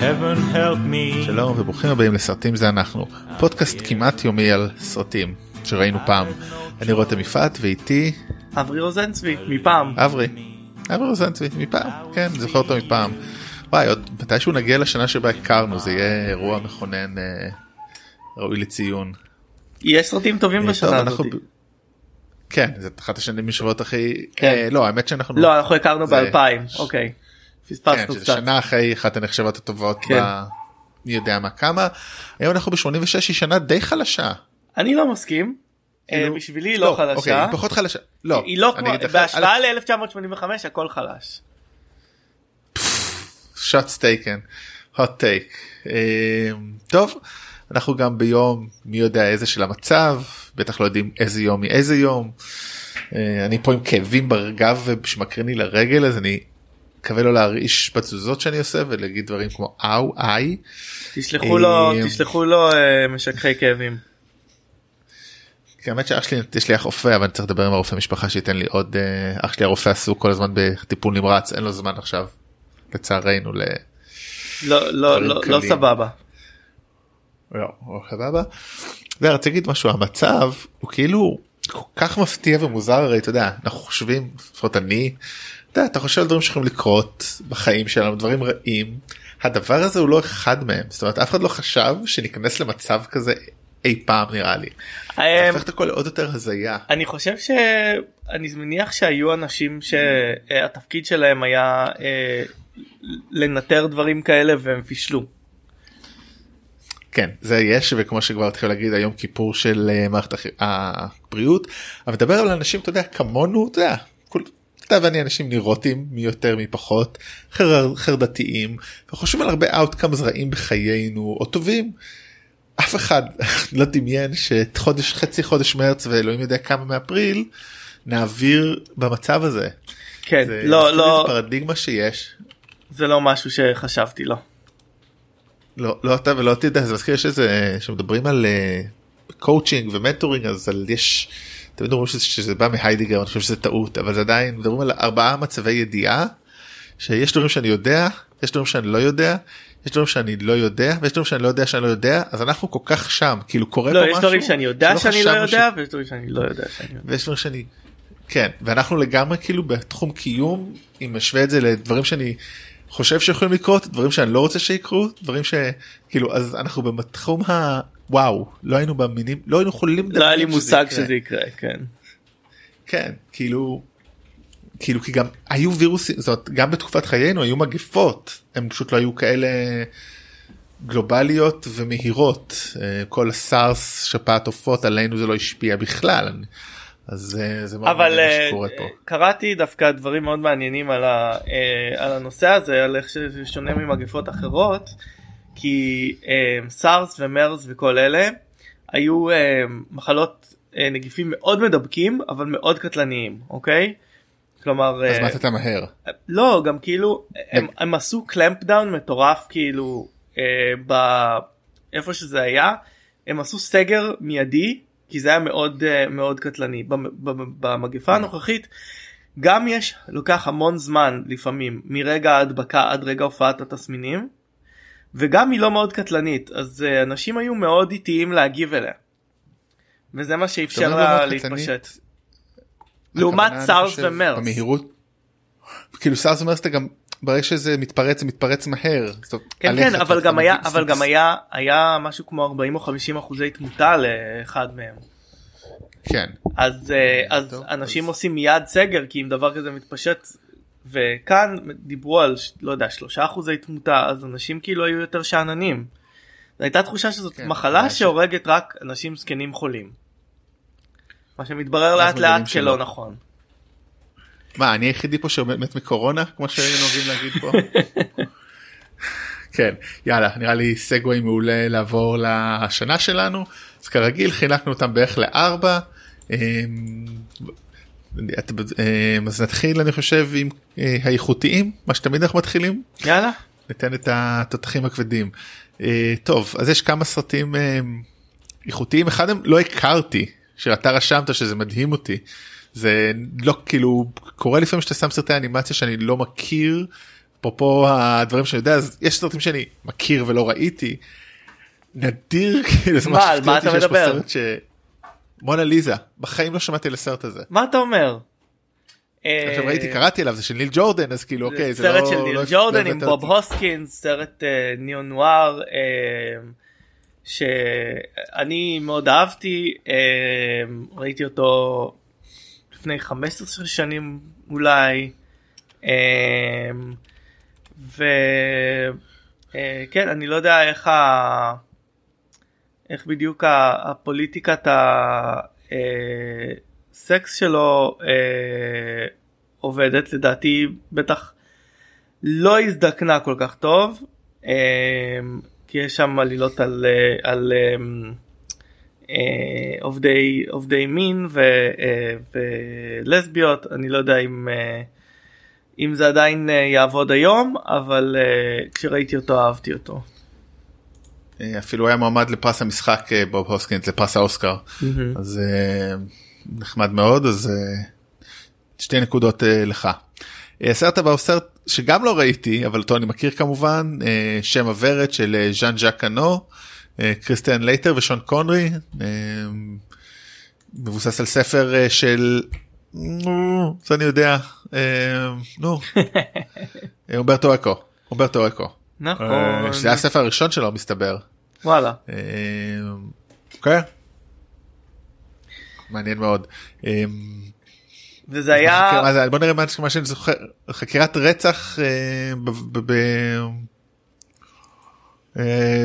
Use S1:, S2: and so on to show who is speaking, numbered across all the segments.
S1: heaven help me.
S2: שלום וברוכים הבאים לסרטים זה אנחנו, פודקאסט כמעט יומי על סרטים שראינו פעם. אני רותם יפעת ואיתי
S3: אברי רוזנצבי מפעם.
S2: אברי. אברי רוזנצבי מפעם, כן, זוכר אותו מפעם. וואי, עוד מתישהו נגיע לשנה שבה הכרנו, זה יהיה אירוע מכונן אה, ראוי לציון.
S3: יש סרטים טובים
S2: טוב,
S3: בשנה הזאת.
S2: כן, זה אחת השנים משבועות הכי...
S3: כן.
S2: אה, לא, האמת שאנחנו...
S3: לא אנחנו הכרנו
S2: זה-
S3: ב2000 אוקיי.
S2: כן,
S3: פספסנו
S2: שזה
S3: קצת.
S2: שנה אחרי אחת הנחשבות הטובות
S3: כן.
S2: ב... מי יודע מה כמה. היום אנחנו ב-86 היא שנה די חלשה.
S3: אני לא מסכים. אה,
S2: כאילו-
S3: בשבילי היא לא
S2: אוקיי,
S3: חלשה.
S2: היא פחות חלשה. לא,
S3: היא לא כמו בהשוואה ל-1985 הכל חלש.
S2: shots taken, hot take. אה, טוב, אנחנו גם ביום מי יודע איזה של המצב, בטח לא יודעים איזה יום מאיזה יום. אה, אני פה עם כאבים בגב שמקרין לי לרגל אז אני מקווה לא להרעיש בתזוזות שאני עושה ולהגיד דברים כמו אאו איי.
S3: תשלחו לו
S2: אה,
S3: תשלחו לו אה, משככי כאבים.
S2: האמת שאח שלי יש לי אח רופא אבל אני צריך לדבר עם הרופא משפחה שייתן לי עוד אה, אח שלי הרופא עסוק כל הזמן בטיפול נמרץ אין לו זמן עכשיו לצערנו ל...
S3: לא לא לא לא. סבבה.
S2: לא, לא, סבבה. ורציתי להגיד משהו המצב הוא כאילו כל כך מפתיע ומוזר הרי אתה יודע אנחנו חושבים לפחות אני אתה, אתה חושב על דברים שיכולים לקרות בחיים שלנו דברים רעים הדבר הזה הוא לא אחד מהם זאת אומרת אף אחד לא חשב שניכנס למצב כזה אי פעם נראה לי. זה
S3: אה,
S2: הופך את הכל לעוד יותר הזיה.
S3: אני חושב שאני מניח שהיו אנשים שהתפקיד שלהם היה אה, לנטר דברים כאלה והם פישלו.
S2: כן זה יש וכמו שכבר התחילו להגיד היום כיפור של אה, מערכת הבריאות אבל מדבר על אנשים אתה יודע כמונו אתה יודע. אתה ואני אנשים נירוטים מי יותר מי פחות חר, חרדתיים וחושבים על הרבה outcomes רעים בחיינו או טובים. אף אחד לא דמיין שאת חודש חצי חודש מרץ ואלוהים יודע כמה מאפריל נעביר במצב הזה.
S3: כן
S2: זה
S3: לא לא
S2: פרדיגמה שיש.
S3: זה לא משהו שחשבתי לא.
S2: לא, לא אתה ולא יודע, זה מזכיר יש איזה, שמדברים על coaching ו mentoring אז על יש, תמיד אומרים שזה, שזה בא מהיידגר, אני חושב שזה טעות, אבל זה עדיין, מדברים על ארבעה מצבי ידיעה, שיש דברים שאני יודע, יש דברים שאני לא יודע, יש דברים שאני לא יודע, ויש דברים שאני לא יודע שאני לא יודע, אז אנחנו כל כך שם, כאילו קורה
S3: לא
S2: פה
S3: יש
S2: משהו,
S3: דברים שאני יודע שאני לא יודע ויש דברים שאני לא יודע שאני יודע.
S2: ויש דברים שאני כן ואנחנו לגמרי כאילו בתחום קיום אם משווה את זה לדברים שאני חושב שיכולים לקרות דברים שאני לא רוצה שיקרו דברים שכאילו אז אנחנו בתחום הוואו לא היינו מאמינים לא היינו יכולים
S3: לא היה לי מושג
S2: יקרה.
S3: שזה יקרה כן.
S2: כן כאילו כאילו כי גם היו וירוסים זאת אומרת, גם בתקופת חיינו היו מגפות הם פשוט לא היו כאלה גלובליות ומהירות אה, כל הסארס שפעת עופות עלינו זה לא השפיע בכלל אז אה, זה מאוד
S3: אבל
S2: מעניין מה
S3: אה,
S2: שקורה פה.
S3: קראתי דווקא דברים מאוד מעניינים על, ה, על הנושא הזה על איך שזה שונה ממגפות אחרות כי אה, סארס ומרס וכל אלה היו אה, מחלות אה, נגיפים מאוד מדבקים אבל מאוד קטלניים אוקיי. כלומר
S2: אז
S3: אה,
S2: מה אתה מהר?
S3: לא גם כאילו הם, הם עשו clamp down מטורף כאילו אה, ב... איפה שזה היה הם עשו סגר מיידי כי זה היה מאוד אה, מאוד קטלני. במ- במ- במגפה הנוכחית גם יש לוקח המון זמן לפעמים מרגע ההדבקה עד רגע הופעת התסמינים וגם היא לא מאוד קטלנית אז אה, אנשים היו מאוד איטיים להגיב אליה. וזה מה שאפשר
S2: לא
S3: לה
S2: קטלנית?
S3: להתפשט. לעומת סארס ומרס.
S2: במהירות. כאילו סארס ומרס אתה גם ברגע שזה מתפרץ זה מתפרץ מהר.
S3: כן כן אבל גם היה אבל גם היה היה משהו כמו 40 או 50 אחוזי תמותה לאחד מהם
S2: כן
S3: אז אה, אז אנשים עושים מיד סגר כי אם דבר כזה מתפשט וכאן דיברו על לא יודע שלושה אחוזי תמותה אז אנשים כאילו היו יותר שאננים. זו הייתה תחושה שזאת
S2: כן,
S3: מחלה
S2: ש-
S3: שהורגת רק אנשים זקנים חולים. מה שמתברר לאט לאט
S2: שלא.
S3: נכון.
S2: מה אני היחידי פה שמת מקורונה כמו שהיינו נוהגים להגיד פה. כן יאללה נראה לי סגווי מעולה לעבור לשנה שלנו אז כרגיל חילקנו אותם בערך לארבע. אמ, אז נתחיל אני חושב עם אה, האיכותיים מה שתמיד אנחנו מתחילים
S3: יאללה.
S2: ניתן את התותחים הכבדים. אה, טוב אז יש כמה סרטים אה, איכותיים אחד הם לא הכרתי שאתה רשמת שזה מדהים אותי זה לא כאילו קורה לפעמים שאתה שם סרטי אנימציה שאני לא מכיר אפרופו הדברים שאני יודע אז יש סרטים שאני מכיר ולא ראיתי. נדיר כאילו זה
S3: מה, אתה מדבר?
S2: ש... מונה ליזה בחיים לא שמעתי על הסרט הזה.
S3: מה אתה אומר?
S2: עכשיו
S3: אה,
S2: ראיתי קראתי עליו זה של ניל ג'ורדן אז כאילו אוקיי זה לא...
S3: סרט של ניל
S2: לא-
S3: ג'ורדן
S2: לא
S3: עם
S2: הבאת
S3: בוב. הוסקינס סרט אה, ניאו נואר אה, שאני מאוד אהבתי אה, ראיתי אותו לפני 15 שנים אולי וכן אני לא יודע איך. איך בדיוק הפוליטיקת הסקס שלו אה, עובדת לדעתי בטח לא הזדקנה כל כך טוב אה, כי יש שם עלילות על, אה, על אה, אה, עובדי עובדי מין ו, אה, ולסביות אני לא יודע אם אה, אם זה עדיין אה, יעבוד היום אבל אה, כשראיתי אותו אהבתי אותו.
S2: אפילו היה מועמד לפרס המשחק אה, בוב הוסקינס לפרס האוסקר. אז אה, נחמד מאוד אז אה, שתי נקודות לך. הסרט הבא הוא סרט שגם לא ראיתי אבל אותו אני מכיר כמובן שם הוורד של ז'אן ז'אק אה, כריסטיאן סלייטר ושון קונרי מבוסס על ספר של נו, זה אני יודע נו. אומברטו אקו אומברטו אקו
S3: נכון
S2: אה, שזה הספר הראשון שלו מסתבר.
S3: וואלה
S2: אוקיי. מעניין מאוד. אה,
S3: וזה היה?
S2: בוא נראה מה שאני זוכר חקירת רצח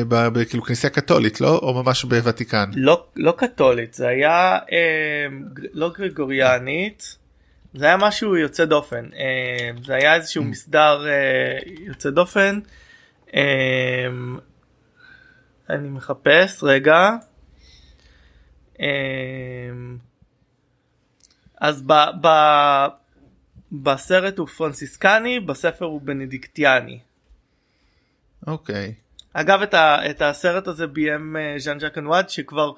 S2: ב- כאילו כנסייה קתולית לא או ממש בוותיקן
S3: לא לא קתולית זה היה לא גרגוריאנית זה היה משהו יוצא דופן זה היה איזשהו מסדר אה, יוצא דופן אני מחפש רגע אה, אז ב, ב, בסרט הוא פרנסיסקני בספר הוא בנדיקטיאני.
S2: אוקיי
S3: אגב את, ה, את הסרט הזה ביים אה, ז'אן ז'אק אנואד שכבר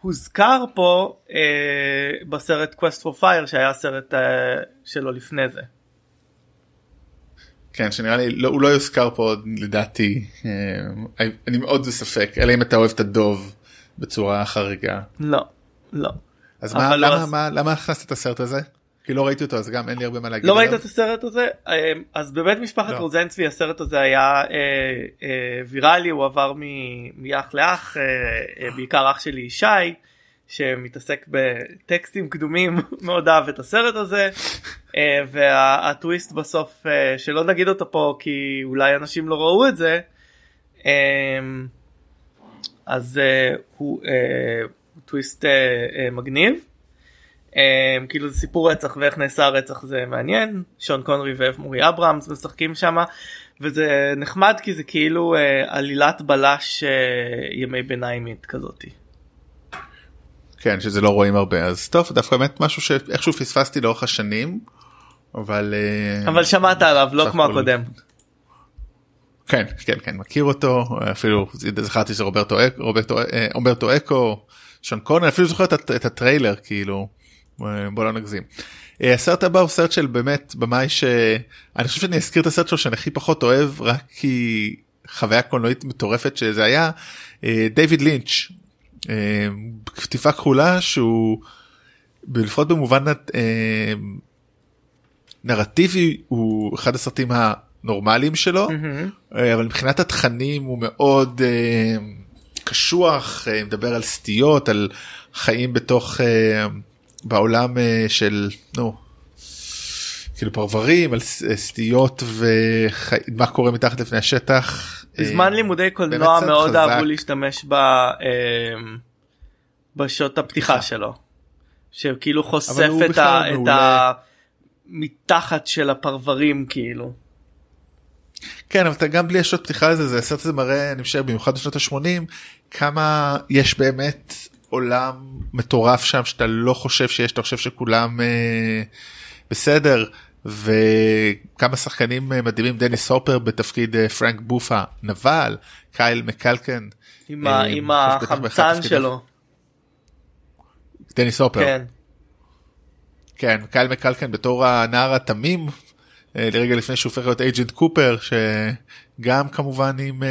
S3: הוזכר פה אה, בסרט Quest for Fire שהיה הסרט אה, שלו לפני זה.
S2: כן שנראה לי לא, הוא לא יוזכר פה עוד לדעתי אה, אני מאוד בספק אלא אם אתה אוהב את הדוב בצורה חריגה
S3: לא, לא.
S2: אז מה,
S3: לא
S2: למה,
S3: אז-
S2: מה, למה הכנסת את הסרט הזה? כי לא ראיתי אותו אז גם אין לי הרבה מה להגיד
S3: לא ראית. את הסרט הזה? אה, אז בבית משפחת
S2: לא.
S3: רוזנצבי הסרט הזה היה אה, אה, ויראלי הוא עבר מ- מאח לאח אה, אה, בעיקר אח שלי ישי שמתעסק בטקסטים קדומים מאוד אהב את הסרט הזה אה, והטוויסט בסוף אה, שלא נגיד אותו פה כי אולי אנשים לא ראו את זה אה, אז הוא טוויסט מגניב. כאילו זה סיפור רצח ואיך נעשה הרצח זה מעניין שון קונרי ואב מורי אברהמס משחקים שם וזה נחמד כי זה כאילו עלילת בלש ימי ביניימית כזאתי.
S2: כן שזה לא רואים הרבה אז טוב דווקא באמת משהו שאיכשהו פספסתי לאורך השנים אבל אה,
S3: אבל שמעת עליו לא כמו הקודם.
S2: כן כן כן מכיר אותו אפילו זכרתי שזה רוברטו אק- רוברטו אה, אומברטו אקו שון קונר אפילו זוכר את הט- את הטריילר כאילו אה, בוא לא נגזים. הסרט הבא הוא סרט של באמת במאי שאני חושב שאני אזכיר את הסרט שלו שאני הכי פחות אוהב רק כי חוויה קולנועית מטורפת שזה היה דיוויד לינץ' קטיפה כחולה שהוא לפחות במובן אה, נרטיבי הוא אחד הסרטים הנורמליים שלו. אה, אבל מבחינת התכנים הוא מאוד אה, קשוח אה, מדבר על סטיות על חיים בתוך אה, בעולם אה, של נו. כאילו פרברים על אה, סטיות ומה קורה מתחת לפני השטח.
S3: בזמן
S2: אה,
S3: לימודי קולנוע מאוד. אהבו להשתמש ב... אה, בשעות הפתיחה שלו. שכאילו חושף את ה... את
S2: מעולה.
S3: ה... מתחת של הפרברים כאילו.
S2: כן אבל אתה גם בלי השעות פתיחה לזה זה הסרט הזה מראה אני חושב במיוחד בשנות ה-80 כמה יש באמת עולם מטורף שם שאתה לא חושב שיש אתה חושב שכולם אה, בסדר וכמה שחקנים אה, מדהימים דניס הופר בתפקיד אה, פרנק בופה נבל קייל מקלקן
S3: עם,
S2: אה.
S3: עם
S2: באחד
S3: החמצן. שלו.
S2: דניס הופר
S3: כן.
S2: כן קייל מקלקן בתור הנער התמים לרגע לפני שהוא הופך להיות אייג'נט קופר שגם כמובן עם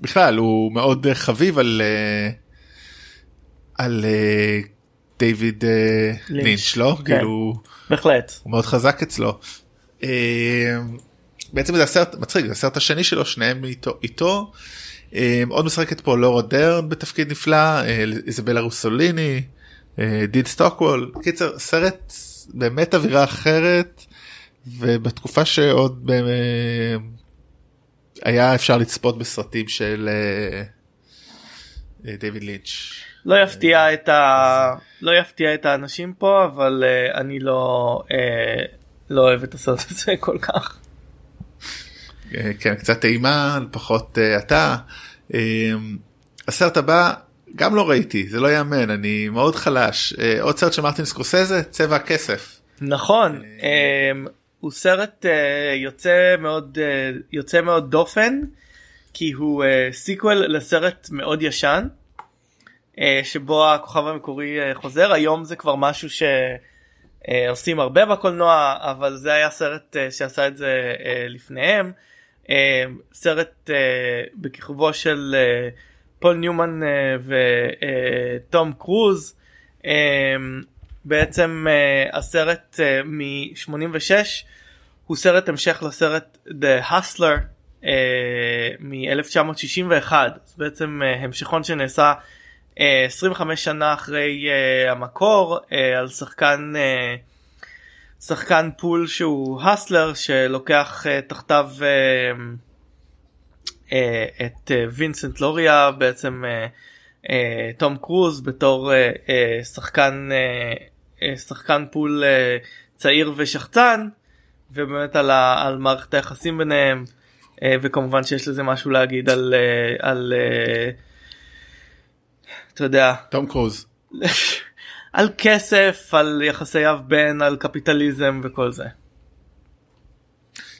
S2: בכלל הוא מאוד חביב על על דיוויד
S3: לינץ'
S2: לא
S3: כן.
S2: כאילו
S3: בהחלט.
S2: הוא מאוד חזק אצלו. אה, בעצם זה הסרט מצחיק זה הסרט השני שלו שניהם איתו איתו. אה, עוד משחקת פה לורה דרן בתפקיד נפלא אה, איזבלה רוסליני דין סטוקוול קיצר סרט באמת אווירה אחרת ובתקופה שעוד היה אפשר לצפות בסרטים של דיוויד לינץ'.
S3: לא יפתיע את ה... לא יפתיע את האנשים פה אבל אה, אני לא אה, לא אוהב את הסרט הזה כל כך.
S2: אה, כן קצת טעימה פחות אה, אתה. אה, הסרט הבא גם לא ראיתי זה לא יאמן אני מאוד חלש אה, עוד סרט של מרטין סקורסזה צבע הכסף.
S3: נכון אמ, הוא סרט אה, יוצא מאוד אה, יוצא מאוד דופן כי הוא אה, sequel לסרט מאוד ישן שבו הכוכב המקורי אה, חוזר. היום זה כבר משהו שעושים הרבה בקולנוע אבל זה היה סרט שעשה את זה לפניהם. סרט בכיכובו של פול ניומן וטום קרוז. בעצם הסרט uh, מ-86 הוא סרט המשך לסרט The Hustler uh, מ-1961 זה בעצם המשכון שנעשה 25 שנה אחרי uh, המקור uh, על שחקן uh, שחקן pool שהוא hustler שלוקח אה, תחתיו אה, אה, את אה, וינסנט לוריה בעצם אה, אה, תום קרוז בתור אה, אה, שחקן אה, אה, שחקן pool אה, צעיר ושחצן ובאמת על, ה, על מערכת היחסים ביניהם אה, וכמובן שיש לזה משהו להגיד על אה, על אה, אתה יודע
S2: תום קרוז.
S3: על כסף על יחסי אב בן על קפיטליזם וכל זה.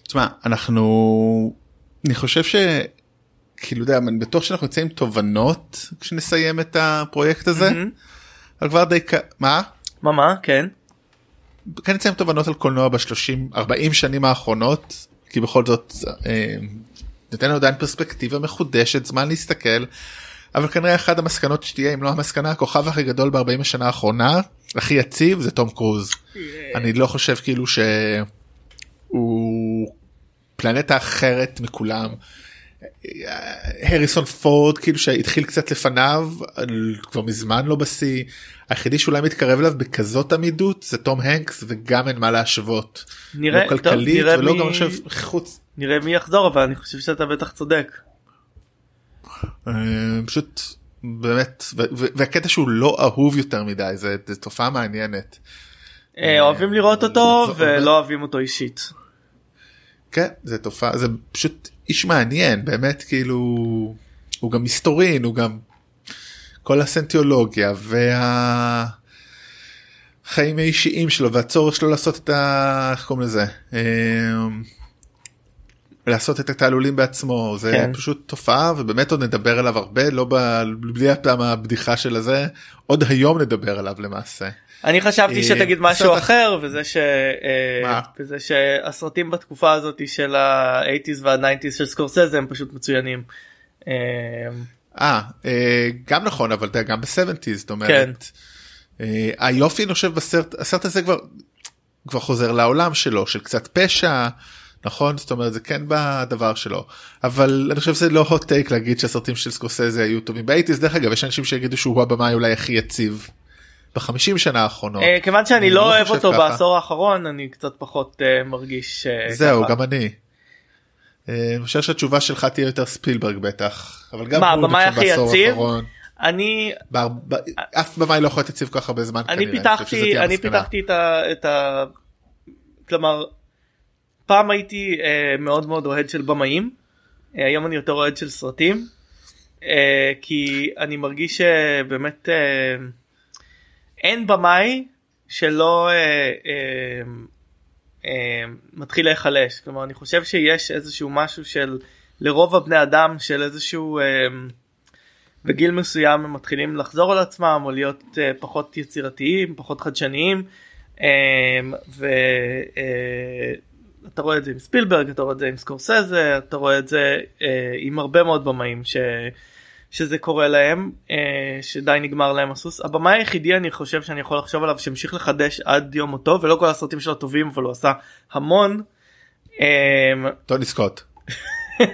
S2: תשמע אנחנו אני חושב ש... כאילו יודע אני בטוח שאנחנו נצא עם תובנות כשנסיים את הפרויקט הזה.
S3: מהמם.
S2: אבל כבר די ק- מה?
S3: מה מה כן
S2: כן נצא עם תובנות על קולנוע בשלושים 40 שנים האחרונות כי בכל זאת אה, נותן לנו עדיין פרספקטיבה מחודשת זמן להסתכל. אבל כנראה אחת המסקנות שתהיה אם לא המסקנה הכוכב הכי גדול ב-40 השנה האחרונה הכי יציב זה תום קרוז. אני לא חושב כאילו שהוא פלנטה אחרת מכולם. הריסון פורד כאילו שהתחיל קצת לפניו כבר מזמן לא בשיא היחידי שאולי מתקרב אליו בכזאת עמידות זה תום הנקס וגם אין מה להשוות.
S3: נראה
S2: לא
S3: טוב,
S2: כלכלית
S3: נראה
S2: ולא
S3: מי-
S2: גם עכשיו חוץ
S3: נראה מי יחזור אבל אני חושב שאתה בטח צודק.
S2: אה, פשוט באמת והקטע שהוא לא אהוב יותר מדי זה, זה תופעה מעניינת.
S3: אה, אוהבים לראות אותו
S2: זה-
S3: ולא אוהבים אותו אישית.
S2: כן זה תופעה זה פשוט איש מעניין באמת כאילו הוא גם מסתורין הוא גם כל הסנטיולוגיה והחיים האישיים שלו והצורך שלו לעשות את ה... איך קוראים לזה? לעשות את התעלולים בעצמו זה
S3: כן.
S2: פשוט תופעה ובאמת עוד נדבר עליו הרבה לא ב... בלי הפעם הבדיחה של הזה עוד היום נדבר עליו למעשה.
S3: אני חשבתי
S2: אה,
S3: שתגיד משהו אחר וזה ש... אה,
S2: מה?
S3: וזה שהסרטים בתקופה הזאת של ה-80's וה-90's של סקורסזה הם פשוט מצוינים. אה,
S2: אה, גם נכון אבל אתה גם ב-70's זאת אומרת.
S3: כן.
S2: היופי אני חושב בסרט הסרט הזה כבר כבר חוזר לעולם שלו של קצת פשע נכון זאת אומרת זה כן בדבר שלו אבל אני חושב שזה לא hot take להגיד שהסרטים של סקורסזה היו טובים באייטיז דרך אגב יש אנשים שיגידו שהוא הבמאי אולי הכי יציב בחמישים שנה האחרונות
S3: אה, כיוון שאני
S2: אני
S3: לא
S2: לא
S3: אוהב אותו. בעשור האחרון אני קצת פחות אה, מרגיש אה,
S2: זהו. גם אני. אני חושב שהתשובה שלך תהיה יותר ספילברג בטח אבל גם הוא, אני בעשור? האחרון,
S3: אני
S2: ב- ב- אף במאי לא יכול להיות יציב כל כך הרבה זמן
S3: אני
S2: כנראה.
S3: פיתחתי אני
S2: המסקנה.
S3: פיתחתי את ה... את ה... כלומר פעם הייתי אה, מאוד מאוד אוהד של במאים. אה, היום אני יותר אוהד של סרטים. אה, כי אני מרגיש שבאמת אה, אין במאי שלא אה, אה, אה, מתחיל להיחלש. כלומר אני חושב שיש איזשהו משהו של לרוב הבני אדם של איזשהו אה, בגיל מסוים הם מתחילים לחזור על עצמם או להיות uh, פחות יצירתיים פחות חדשניים. um, אתה רואה את זה עם ספילברג אתה רואה את זה עם סקורסזה אתה רואה את זה אה, עם הרבה מאוד במאים ש... שזה קורה להם אה, שדי נגמר להם הסוס הבמאי היחידי אני חושב שאני יכול לחשוב עליו שהמשיך לחדש עד יום מותו ולא כל הסרטים שלו טובים אבל הוא עשה המון. אה,
S2: טוני סקוט.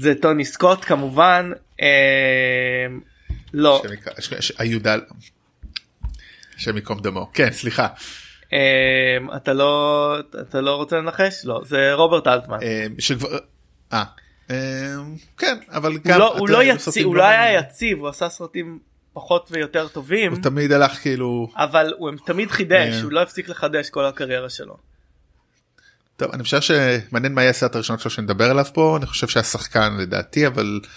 S3: זה טוני סקוט כמובן אה, לא
S2: היודל. השם ייקום דמו כן סליחה.
S3: אה, אתה לא אתה לא רוצה לנחש לא זה רוברט אלטמן.
S2: אה, שכבר. אה. כן אבל
S3: הוא גם לא, הוא לא, יציב, הוא לא היה יציב הוא עשה סרטים פחות ויותר טובים
S2: הוא תמיד הלך כאילו
S3: אבל הוא תמיד חידש הוא לא הפסיק לחדש כל הקריירה שלו.
S2: טוב אני חושב שמעניין מה יהיה הסרט הראשון שלו שנדבר עליו פה אני חושב שהשחקן לדעתי אבל אה,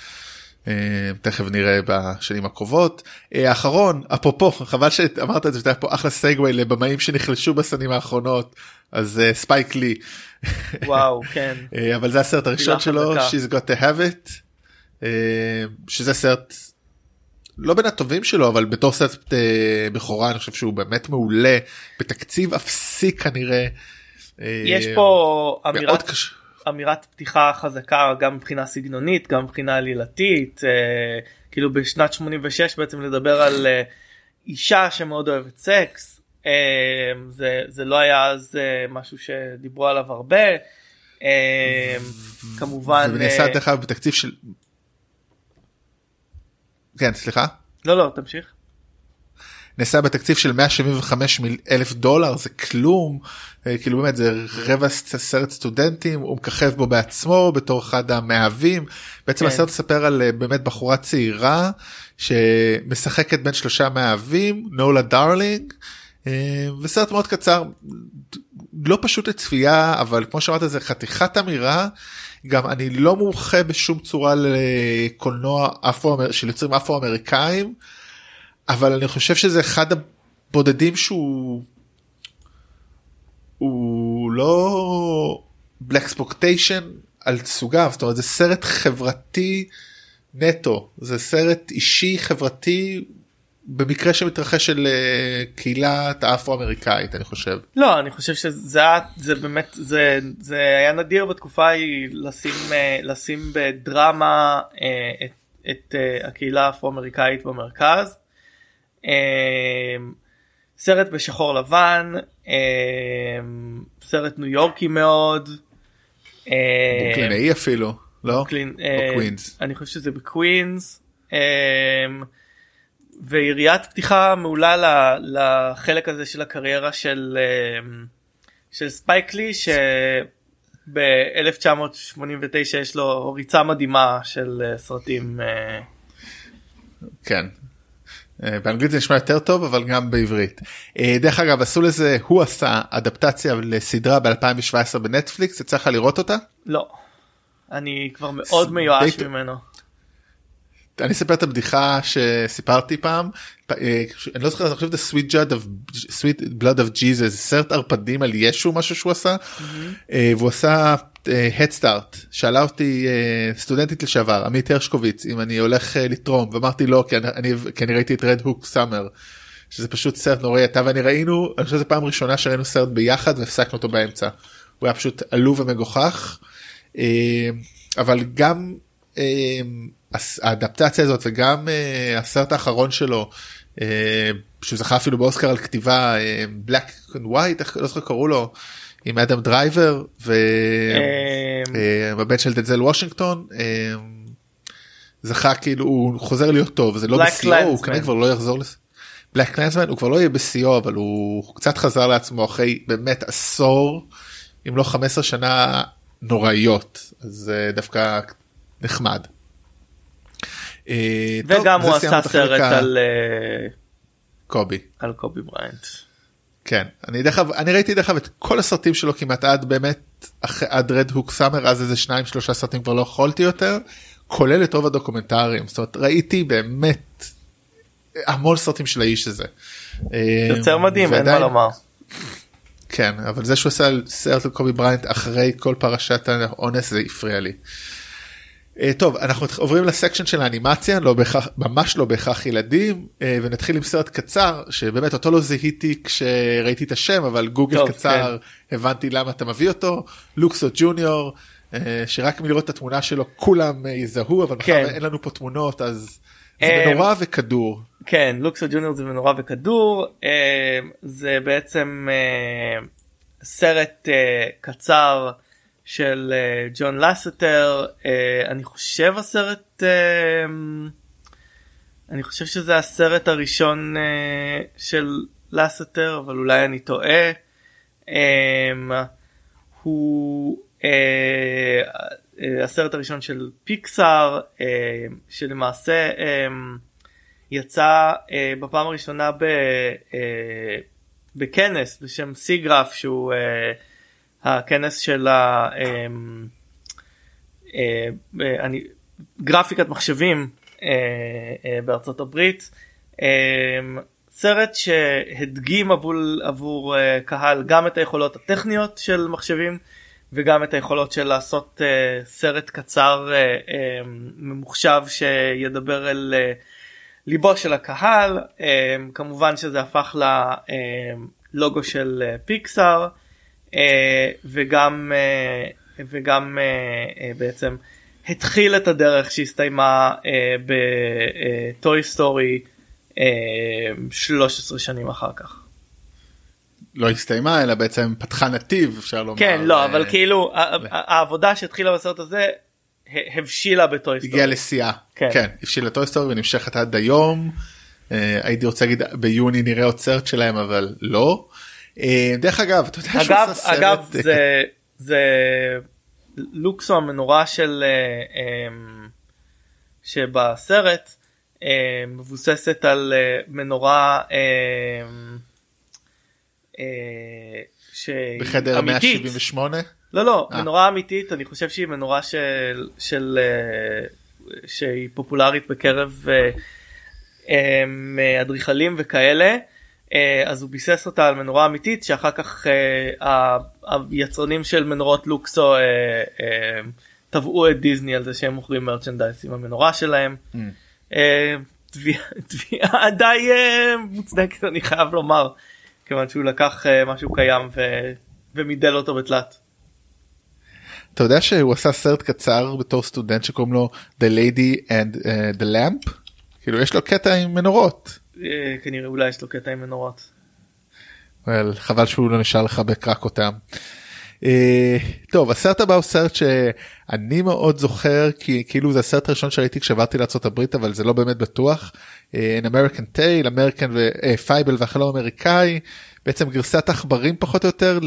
S2: תכף נראה בשנים הקרובות. אה, האחרון אפרופו חבל שאמרת את זה שאתה פה אחלה סגווי לבמאים שנחלשו בשנים האחרונות אז ספייק לי.
S3: וואו כן
S2: אבל זה הסרט הראשון שלו she's got to have it שזה סרט לא בין הטובים שלו אבל בתור סרט בכורה אני חושב שהוא באמת מעולה בתקציב אפסי כנראה.
S3: יש פה אמירת, אמירת פתיחה חזקה גם מבחינה סגנונית גם מבחינה עלילתית אה, כאילו בשנת 86 בעצם לדבר על אה, אישה שמאוד אוהבת סקס אה, זה זה לא היה אז אה, משהו שדיברו עליו הרבה אה, כמובן
S2: זה נעשה דרך אגב בתקציב של כן סליחה
S3: לא לא תמשיך.
S2: נעשה בתקציב של 175 אלף דולר זה כלום אה, כאילו באמת זה רבע סרט סטודנטים הוא מככב בו בעצמו בתור אחד המאהבים בעצם כן. הסרט מספר על אה, באמת בחורה צעירה שמשחקת בין שלושה מאהבים נולה דארלינג אה, וסרט מאוד קצר לא פשוט לצפייה אבל כמו שאמרת זה חתיכת אמירה גם אני לא מומחה בשום צורה לקולנוע אפרו של יוצרים אפרו אמריקאים. אבל אני חושב שזה אחד הבודדים שהוא הוא לא בלק ספוקטיישן על סוגיו זאת אומרת זה סרט חברתי נטו זה סרט אישי חברתי במקרה שמתרחש של אה, קהילת האפרו-אמריקאית אני חושב.
S3: לא אני חושב שזה זה באמת זה זה היה נדיר בתקופה ההיא לשים אה, לשים בדרמה אה, את, את הקהילה האפרו-אמריקאית במרכז. אמ, סרט בשחור לבן, אמ, סרט ניו יורקי מאוד.
S2: ברוקלינאי אפילו, לא?
S3: בקווינס. אני חושב שזה בקווינס. אמ, ויריית פתיחה מעולה לחלק הזה של הקריירה של, של ספייקלי שב-1989 יש לו ריצה מדהימה של אה, סרטים. אה,
S2: כן באנגלית זה נשמע יותר טוב אבל גם בעברית. אה, דרך אגב עשו לזה הוא עשה אדפטציה לסדרה ב2017 בנטפליקס יצא לך לראות אותה?
S3: לא. אני כבר מאוד מיואש ממנו.
S2: אני אספר את הבדיחה שסיפרתי פעם אה, אני לא זוכר אני חושב את sweet blood of sweet blood of Jesus סרט ערפדים על ישו משהו שהוא עשה mm-hmm. והוא עשה הדסטארט uh, שאלה אותי uh, סטודנטית לשעבר עמית הרשקוביץ אם אני הולך uh, לתרום ואמרתי לא כי אני, כי אני ראיתי את רד הוק סאמר שזה פשוט סרט נוראי. אתה ואני ראינו אני חושב שזו פעם ראשונה שראינו סרט ביחד והפסקנו אותו באמצע. הוא היה פשוט עלוב ומגוחך. אבל גם האדפטציה הזאת וגם הסרט האחרון שלו שהוא זכה אפילו באוסקר על כתיבה black and white לא זוכר קראו לו. עם אדם דרייבר והבן של דנזל וושינגטון זכה כאילו הוא חוזר להיות טוב זה לא בשיאו הוא כנראה כבר לא יחזור לזה. Black Klansman הוא כבר לא יהיה בשיאו אבל הוא קצת חזר לעצמו אחרי באמת עשור אם לא 15 שנה נוראיות אז דווקא נחמד.
S3: וגם הוא עשה סרט על
S2: קובי
S3: על קובי בריינט.
S2: כן אני דרך אגב אני ראיתי דרך אגב את כל הסרטים שלו כמעט עד באמת עד רד הוק סאמר אז איזה שניים שלושה סרטים כבר לא יכולתי יותר כולל את רוב הדוקומנטרים זאת אומרת ראיתי באמת המון סרטים של האיש הזה.
S3: יוצר מדהים אין מה לומר.
S2: כן אבל זה שהוא עושה סרט על קובי בריינט אחרי כל פרשת האונס זה הפריע לי. אה, טוב אנחנו עוברים לסקשן של האנימציה לא בהכרח ממש לא בהכרח ילדים אה, ונתחיל עם סרט קצר שבאמת אותו לא זיהיתי כשראיתי את השם אבל גוגל טוב, קצר כן. הבנתי למה אתה מביא אותו לוקסו ג'וניור אה, שרק מלראות את התמונה שלו כולם יזהו אבל כן. אין לנו פה תמונות אז זה מנורה וכדור.
S3: כן לוקסו ג'וניור זה מנורה וכדור זה בעצם סרט קצר. של אה, ג'ון uh, לסטר uh, אני חושב הסרט uh, אני חושב שזה הסרט הראשון uh, של לסטר אבל אולי אני טועה. um, הוא uh, uh, הסרט הראשון של פיקסאר uh, שלמעשה um, יצא uh, בפעם הראשונה ב, uh, בכנס בשם סיגרף שהוא uh, הכנס של ה... אמ, אה, אה, אני, גרפיקת מחשבים אה, בארצות הברית. אמ, סרט שהדגים עבור, עבור קהל גם את היכולות הטכניות של מחשבים וגם את היכולות של לעשות סרט קצר אמ, ממוחשב שידבר אל ליבו של הקהל כמובן שזה הפך ללוגו של פיקסאר. אה, וגם אה, וגם אה, בעצם התחיל את הדרך שהסתיימה בטוי סטורי 13 שנים אחר כך.
S2: לא הסתיימה אלא בעצם פתחה נתיב אפשר לומר.
S3: כן לא אבל כאילו העבודה שהתחילה בסרט הזה הבשילה ב Toy Story.
S2: הגיעה לשיאה. כן. כן הבשילה Toy Story ונמשכת עד היום. הייתי רוצה להגיד ביוני נראה עוד סרט שלהם אבל לא. אה, דרך אגב אתה יודע
S3: אגב אגב זה זה לוקסו המנורה של אה, אמ, שבסרט אה, מבוססת על מנורה
S2: בחדר 178
S3: לא לא מנורה אמיתית אני חושב שהיא מנורה של של שהיא פופולרית בקרב אדריכלים וכאלה. אה, אז הוא ביסס אותה על מנורה אמיתית שאחר כך אה, היצרנים של מנורות לוקסו אה, תבעו את דיסני על זה שהם מוכרים מרצ'נדייס עם המנורה שלהם. Mm. תביעה די מוצדקת אני חייב לומר כיוון שהוא לקח משהו קיים ומידל אותו בתלת.
S2: אתה יודע שהוא עשה סרט קצר בתור סטודנט שקוראים לו The Lady and uh, the Lamp כאילו יש לו קטע עם מנורות.
S3: אה, כנראה אולי יש לו קטע עם מנורות.
S2: well, חבל שהוא לא נשאר לך בקרק אותם. Uh, טוב הסרט הבא הוא סרט שאני מאוד זוכר כי כאילו זה הסרט הראשון שראיתי כשעברתי לארה"ב אבל זה לא באמת בטוח. אה, An American Tail, אמריקן ופייבל אה, והחלום האמריקאי בעצם גרסת עכברים פחות או יותר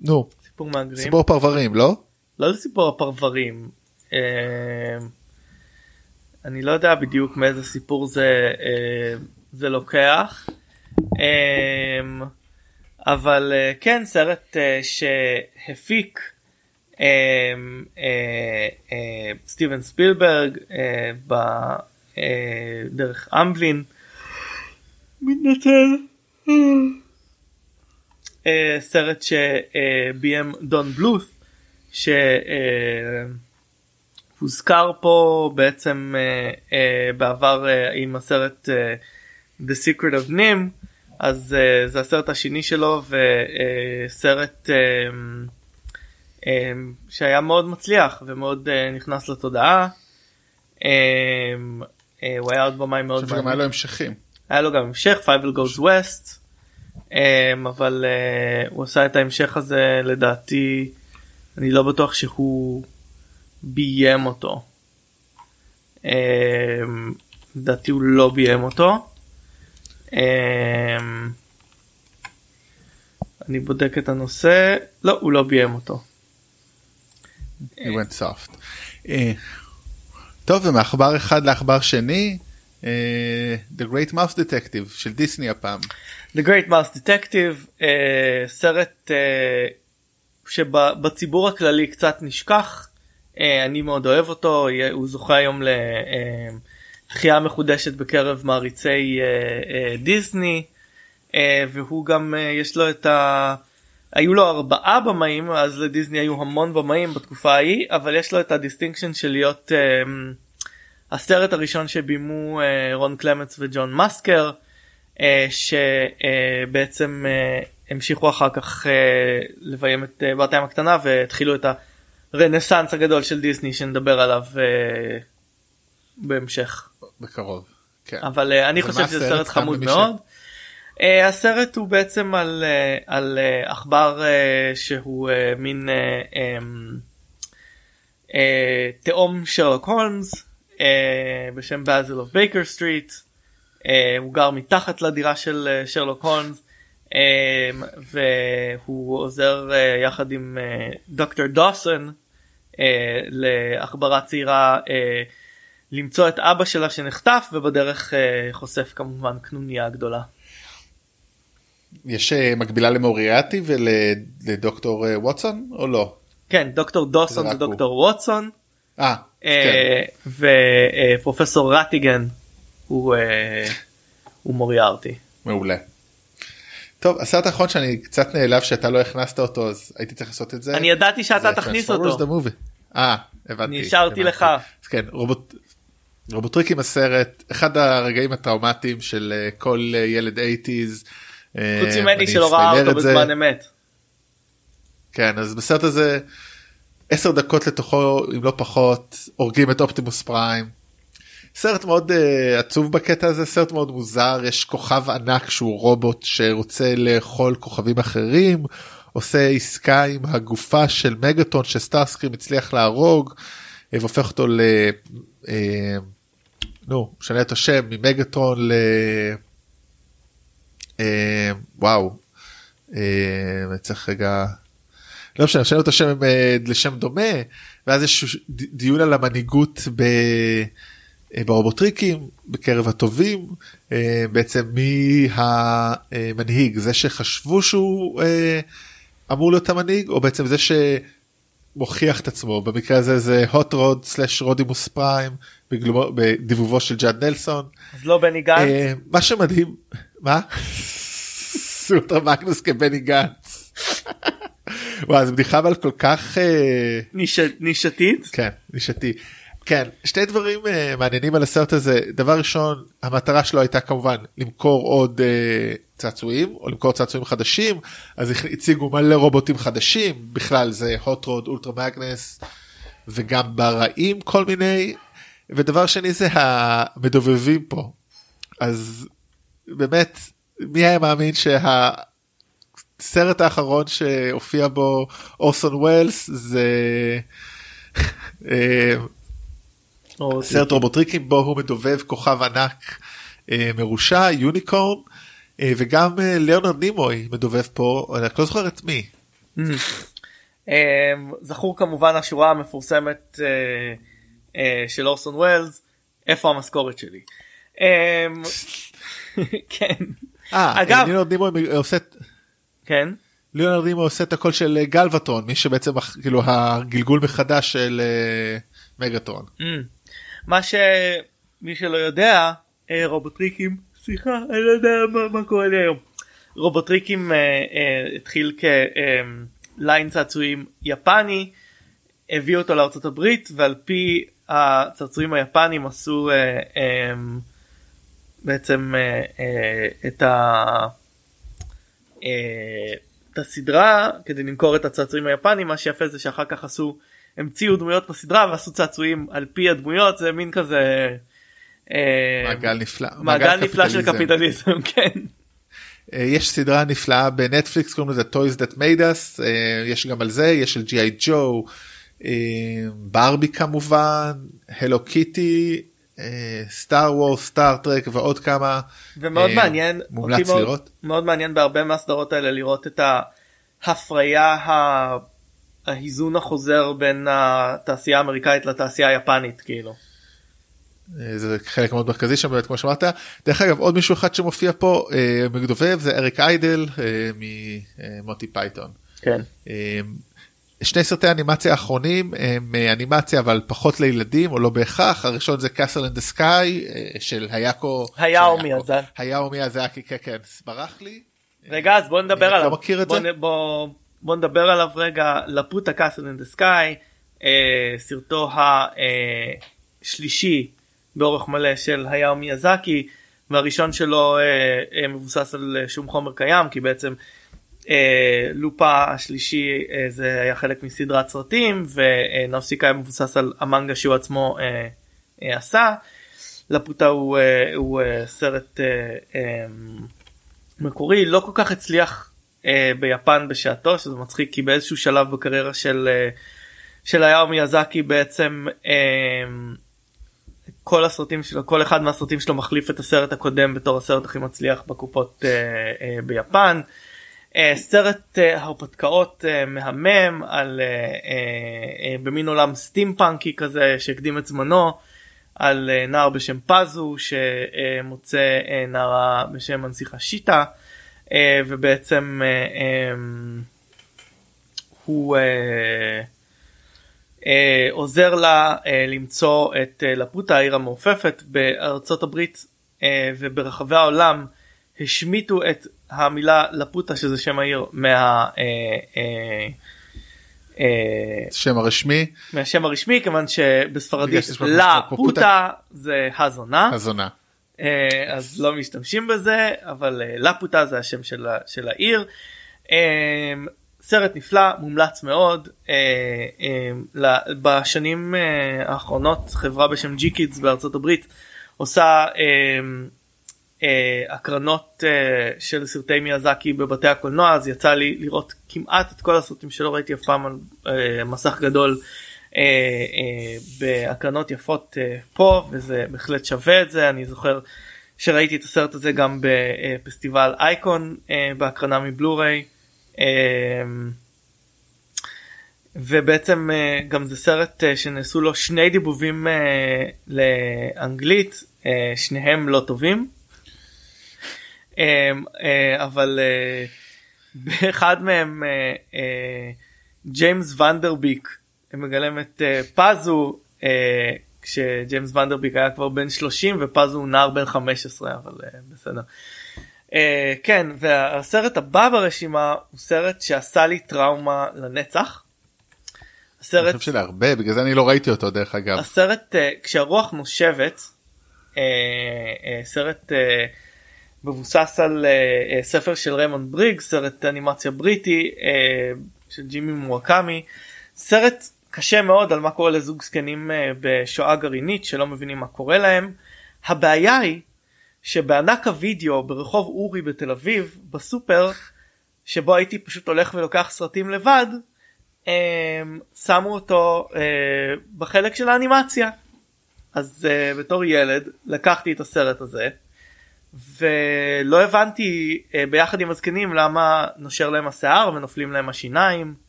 S3: נו סיפור מהגרים
S2: סיפור פרברים לא?
S3: לא לסיפור הפרברים. אה... אני לא יודע בדיוק מאיזה סיפור זה, אה, זה לוקח. אה, אבל אה, כן סרט אה, שהפיק אה, סטיבן ספילברג אה, אמבלין. מתנצל. סרט שביים דון בלוף. ש... הוזכר פה בעצם uh, uh, בעבר uh, עם הסרט uh, The Secret of Nim אז uh, זה הסרט השני שלו וסרט uh, uh, uh, שהיה מאוד מצליח ומאוד uh, נכנס לתודעה. Uh, uh, הוא היה עוד במאי מאוד
S2: מעניין. היה לו המשכים.
S3: היה לו גם המשך Five Goes West um, אבל uh, הוא עשה את ההמשך הזה לדעתי אני לא בטוח שהוא ביים אותו. אמ, לדעתי הוא לא ביים אותו. אמ, אני בודק את הנושא לא הוא לא ביים אותו.
S2: He went soft. אה, טוב ומעכבר אחד לעכבר שני אה, The Great Mouse Detective של דיסני הפעם.
S3: The Great Mouse Detective uh, סרט uh, שבציבור הכללי קצת נשכח אה, אני מאוד אוהב אותו הוא זוכה היום לתחייה מחודשת בקרב מעריצי אה, אה, דיסני והוא גם יש לו את היו לו ארבעה במאים אז לדיסני היו המון במאים בתקופה ההיא אבל יש לו את ה distinction של להיות הסרט הראשון שבימו רון קלמנטס וג'ון מסקר שבעצם המשיכו אחר כך לביים את בת הים הקטנה והתחילו את הרנסאנס הגדול של דיסני שנדבר עליו אה, בהמשך.
S2: בקרוב. כן.
S3: אבל אה, אני חושב שזה סרט חמוד מאוד. אה, הסרט הוא בעצם על, אה, על אה, עכבר אה, שהוא אה, מין אה, אמ, אה, תאום שרלוק הולמס אה, בשם Basil of Baker Street. הוא גר מתחת לדירה של אה, שרלוק הולמס והוא עוזר יחד עם דוקטור דוסון uh, לעכברה צעירה uh, למצוא את אבא שלה שנחטף ובדרך uh, חושף כמובן קנוניה גדולה.
S2: יש אה, מקבילה למוריאטי ולדוקטור אה, ווטסון או לא?
S3: כן דוקטור דוסון זה דוקטור ווטסון.
S2: אה, כן.
S3: ופרופסור רטיגן הוא, הוא מוריארטי.
S2: מעולה. טוב הסרט האחרון שאני קצת נעלב שאתה לא הכנסת אותו אז הייתי צריך לעשות את זה.
S3: אני ידעתי שאתה תכניס אותו.
S2: אה הבנתי.
S3: השארתי לך.
S2: כן רובוט. רובוטריקים הסרט אחד הרגעים הטראומטיים של כל ילד 80's
S3: חוץ ממני שלא ראה אותו בזמן אמת.
S2: כן אז בסרט הזה 10 דקות לתוכו אם לא פחות הורגים את אופטימוס פריים. סרט מאוד אה, עצוב בקטע הזה סרט מאוד מוזר יש כוכב ענק שהוא רובוט שרוצה לאכול כוכבים אחרים עושה עסקה עם הגופה של מגאטון שסטארסקרים הצליח להרוג והופך אותו ל... Uh, נו משנה את השם ממגאטרון ל... אה, וואו. אה, צריך רגע. לא משנה, שאלנו את השם אה, לשם דומה ואז יש דיון על המנהיגות. ברובוטריקים בקרב הטובים בעצם מי המנהיג זה שחשבו שהוא אמור להיות המנהיג או בעצם זה שמוכיח את עצמו במקרה הזה זה hot rod סלאש רודימוס פריים בדיבובו של ג'אד נלסון.
S3: אז לא בני גנץ?
S2: מה שמדהים מה? סוטרה מגנוס כבני גנץ. וואי, זו בדיחה אבל כל כך אה,
S3: נישתית?
S2: כן, נישתי. כן, שני דברים uh, מעניינים על הסרט הזה. דבר ראשון, המטרה שלו הייתה כמובן למכור עוד uh, צעצועים או למכור צעצועים חדשים, אז הציגו מלא רובוטים חדשים, בכלל זה hot rod, אולטרה מגנס וגם ברעים כל מיני. ודבר שני זה המדובבים פה. אז באמת מי היה מאמין שהסרט האחרון שהופיע בו אורסון ווילס זה אה, סרט רובוטריקים בו הוא מדובב כוכב ענק אה, מרושע יוניקורן אה, וגם ליאונרד נימוי מדובב פה אני לא זוכר את מי.
S3: זכור כמובן השורה המפורסמת של אורסון ווילס איפה המשכורת שלי. כן.
S2: אה, אגב, ליאונרד נימוי עושה...
S3: כן.
S2: ליאונרד נימוי עושה את הקול של אה, גלווטרון, מי שבעצם כאילו הגלגול מחדש של אה, מגאטרון.
S3: מה שמי שלא יודע, אה, רובוטריקים, סליחה, אני לא יודע מה, מה קורה לי היום. רובוטריקים אה, אה, התחיל כליין צעצועים יפני, הביא אותו לארצות הברית ועל פי הצעצועים היפנים עשו אה, אה, בעצם אה, אה, את, ה, אה, את הסדרה כדי למכור את הצעצועים היפנים מה שיפה זה שאחר כך עשו המציאו דמויות בסדרה ועשו צעצועים על פי הדמויות זה מין כזה
S2: מעגל נפלא
S3: מעגל נפלא של קפיטליזם. כן.
S2: יש סדרה נפלאה בנטפליקס קוראים לזה toys that made us יש גם על זה יש של ג'י.איי ג'ו ברבי כמובן הלו קיטי סטאר וור סטאר טרק ועוד כמה
S3: ומאוד אה, מעניין
S2: מומלץ מאוד, לראות.
S3: מאוד מעניין בהרבה מהסדרות האלה לראות את ההפריה האיזון החוזר בין התעשייה האמריקאית לתעשייה היפנית כאילו.
S2: אה, זה חלק מאוד מרכזי שם באמת כמו שאמרת. דרך אגב עוד מישהו אחד שמופיע פה אה, מדובב זה אריק איידל אה, ממונטי פייתון.
S3: כן.
S2: אה, שני סרטי אנימציה האחרונים הם אנימציה אבל פחות לילדים או לא בהכרח. הראשון זה Castle in the Sky של היאקו
S3: היאו מיאזקי.
S2: היאו מיאזקי כן כן ברח לי.
S3: רגע אז בוא נדבר עליו.
S2: לא מכיר את
S3: בוא,
S2: זה
S3: בוא בוא נדבר עליו רגע לפוטה Castle in the Sky סרטו השלישי באורך מלא של היאו מיאזקי והראשון שלא אה, אה, מבוסס על שום חומר קיים כי בעצם אה, לופה השלישי אה, זה היה חלק מסדרת סרטים ונאוסיקה היה מבוסס על המנגה שהוא עצמו אה, אה, עשה. לפוטה הוא, אה, הוא אה, סרט אה, אה, מקורי לא כל כך הצליח אה, ביפן בשעתו שזה מצחיק כי באיזשהו שלב בקריירה של אה, של היאו מיאזקי בעצם אה, כל הסרטים שלו כל אחד מהסרטים שלו מחליף את הסרט הקודם בתור הסרט הכי מצליח בקופות אה, אה, ביפן. אה, סרט אה, הרפתקאות אה, מהמם על אה, אה, אה, במין עולם סטימפאנקי כזה שהקדים את זמנו על אה, נער בשם פזו שמוצא אה, נערה בשם מנסיכה שיטה ובעצם אה, אה, הוא אה, אה, עוזר לה אה, למצוא את אה, לפוטה העיר המעופפת בארצות הברית אה, וברחבי העולם השמיטו את המילה לפוטה שזה שם העיר מה... אה, אה, אה,
S2: שם הרשמי.
S3: מהשם הרשמי כיוון שבספרדית
S2: בגלל שיש
S3: לה
S2: פה
S3: פוטה. זה הזונה.
S2: הזונה.
S3: אה, אז לא משתמשים בזה אבל אה, לה פוטה זה השם של, של העיר. אה, סרט נפלא מומלץ מאוד. בשנים האחרונות חברה בשם ג'י קידס בארצות הברית עושה הקרנות של סרטי מיאזקי בבתי הקולנוע. אז יצא לי לראות כמעט את כל הסרטים שלא ראיתי אף פעם על מסך גדול בהקרנות יפות אה, פה וזה בהחלט שווה את זה אני זוכר שראיתי את הסרט הזה גם בפסטיבל אייקון אה, בהקרנה מבלוריי. אה, ובעצם אה, גם זה סרט אה, שנעשו לו שני דיבובים אה, לאנגלית אה, שניהם לא טובים. אה, אה, אבל אה, באחד מהם אה, אה, ג'יימס ונדרביק מגלם את אה, פזו אה, כשג'יימס ונדרביק היה כבר בן 30 ופזו הוא נער בן 15 אבל אה, בסדר. אה, כן והסרט הבא ברשימה הוא סרט שעשה לי טראומה לנצח.
S2: אני
S3: הסרט
S2: חושב שלהרבה בגלל זה אני לא ראיתי אותו דרך אגב.
S3: הסרט אה, כשהרוח נושבת אה, אה, סרט אה, מבוסס על אה, ספר של ריימונד בריג סרט אנימציה בריטי אה, של ג'ימי מורקמי סרט קשה מאוד על מה קורה לזוג זקנים אה, בשואה גרעינית שלא מבינים מה קורה להם. הבעיה היא שבענק הוידאו ברחוב אורי בתל אביב בסופר שבו הייתי פשוט הולך ולוקח סרטים לבד הם שמו אותו אה, בחלק של האנימציה. אז אה, בתור ילד לקחתי את הסרט הזה ולא הבנתי אה, ביחד עם הזקנים למה נושר להם השיער ונופלים להם השיניים.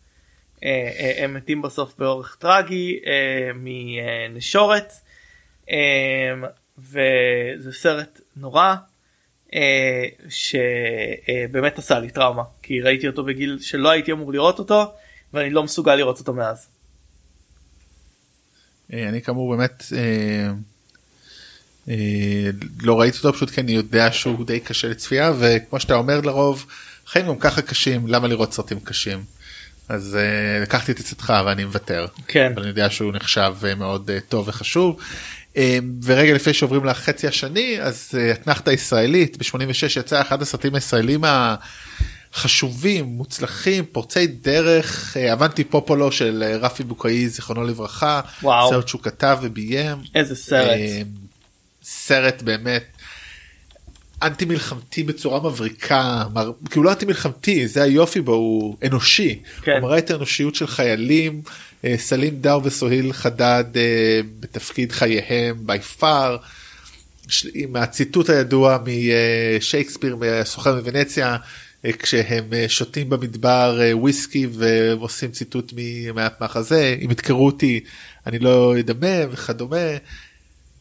S3: אה, אה, הם מתים בסוף באורך טרגי אה, מנשורת וזה סרט נורא שבאמת עשה לי טראומה כי ראיתי אותו בגיל שלא הייתי אמור לראות אותו ואני לא מסוגל לראות אותו מאז.
S2: אני כאמור באמת לא ראיתי אותו פשוט כי אני יודע שהוא די קשה לצפייה וכמו שאתה אומר לרוב חיים גם ככה קשים למה לראות סרטים קשים. אז אה, לקחתי את עצתך ואני מוותר.
S3: כן.
S2: אבל אני יודע שהוא נחשב אה, מאוד אה, טוב וחשוב. אה, ורגע לפני שעוברים לחצי השני אז אה, אתנחתה ישראלית ב-86 יצא אחד הסרטים הישראלים החשובים מוצלחים פורצי דרך אה, אבנטי פופולו של אה, רפי בוקאי זיכרונו לברכה
S3: וואו.
S2: סרט שהוא כתב וביים
S3: איזה סרט.
S2: אה, סרט באמת אנטי מלחמתי בצורה מבריקה מר... כאילו לא אנטי מלחמתי זה היופי בו הוא אנושי
S3: כן.
S2: הוא מראה את האנושיות של חיילים אה, סלים דאו וסוהיל חדד אה, בתפקיד חייהם בי פאר עם הציטוט הידוע משייקספיר מהסוחר מוונציה אה, כשהם אה, שותים במדבר אה, וויסקי ועושים ציטוט מהמחזה אם ידקרו אותי אני לא אדמם וכדומה.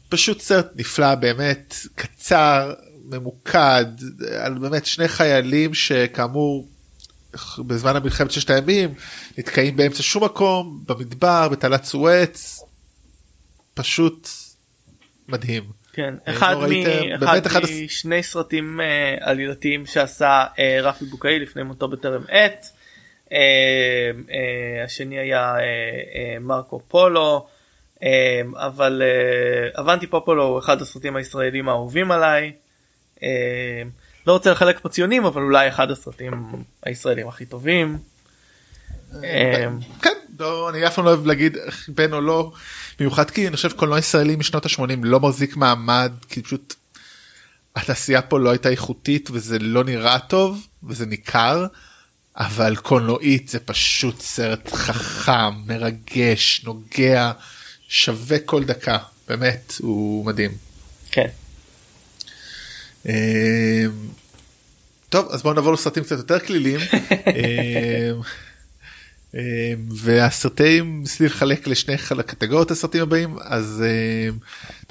S2: פשוט סרט נפלא באמת קצר ממוקד על באמת שני חיילים שכאמור בזמן המלחמת ששת הימים נתקעים באמצע שום מקום במדבר בתעלת סואץ פשוט מדהים.
S3: כן,
S2: אה,
S3: אחד,
S2: לא
S3: מ... אחד
S2: אחד הס-
S3: משני סרטים uh, עלילתיים שעשה uh, רפי בוקאי לפני מותו בטרם עת. Uh, אה, השני היה אה, אה, מרקו פולו, אבל אבנטי פופולו הוא אחד הסרטים הישראלים האהובים עליי. אה, לא רוצה לחלק פה ציונים אבל אולי אחד הסרטים הישראלים הכי טובים. אה,
S2: כן, לא, אני אף פעם לא אוהב להגיד בין או לא, במיוחד כי אני חושב קולנוע ישראלי משנות ה-80 לא מחזיק מעמד, כי פשוט התעשייה פה לא הייתה איכותית וזה לא נראה טוב וזה ניכר, אבל קולנועית זה פשוט סרט חכם, מרגש, נוגע, שווה כל דקה, באמת, הוא מדהים.
S3: כן.
S2: אה, טוב אז בואו נעבור לסרטים קצת יותר קלילים. אה, אה, והסרטים ניסיתי לחלק לשני קטגוריות הסרטים הבאים אז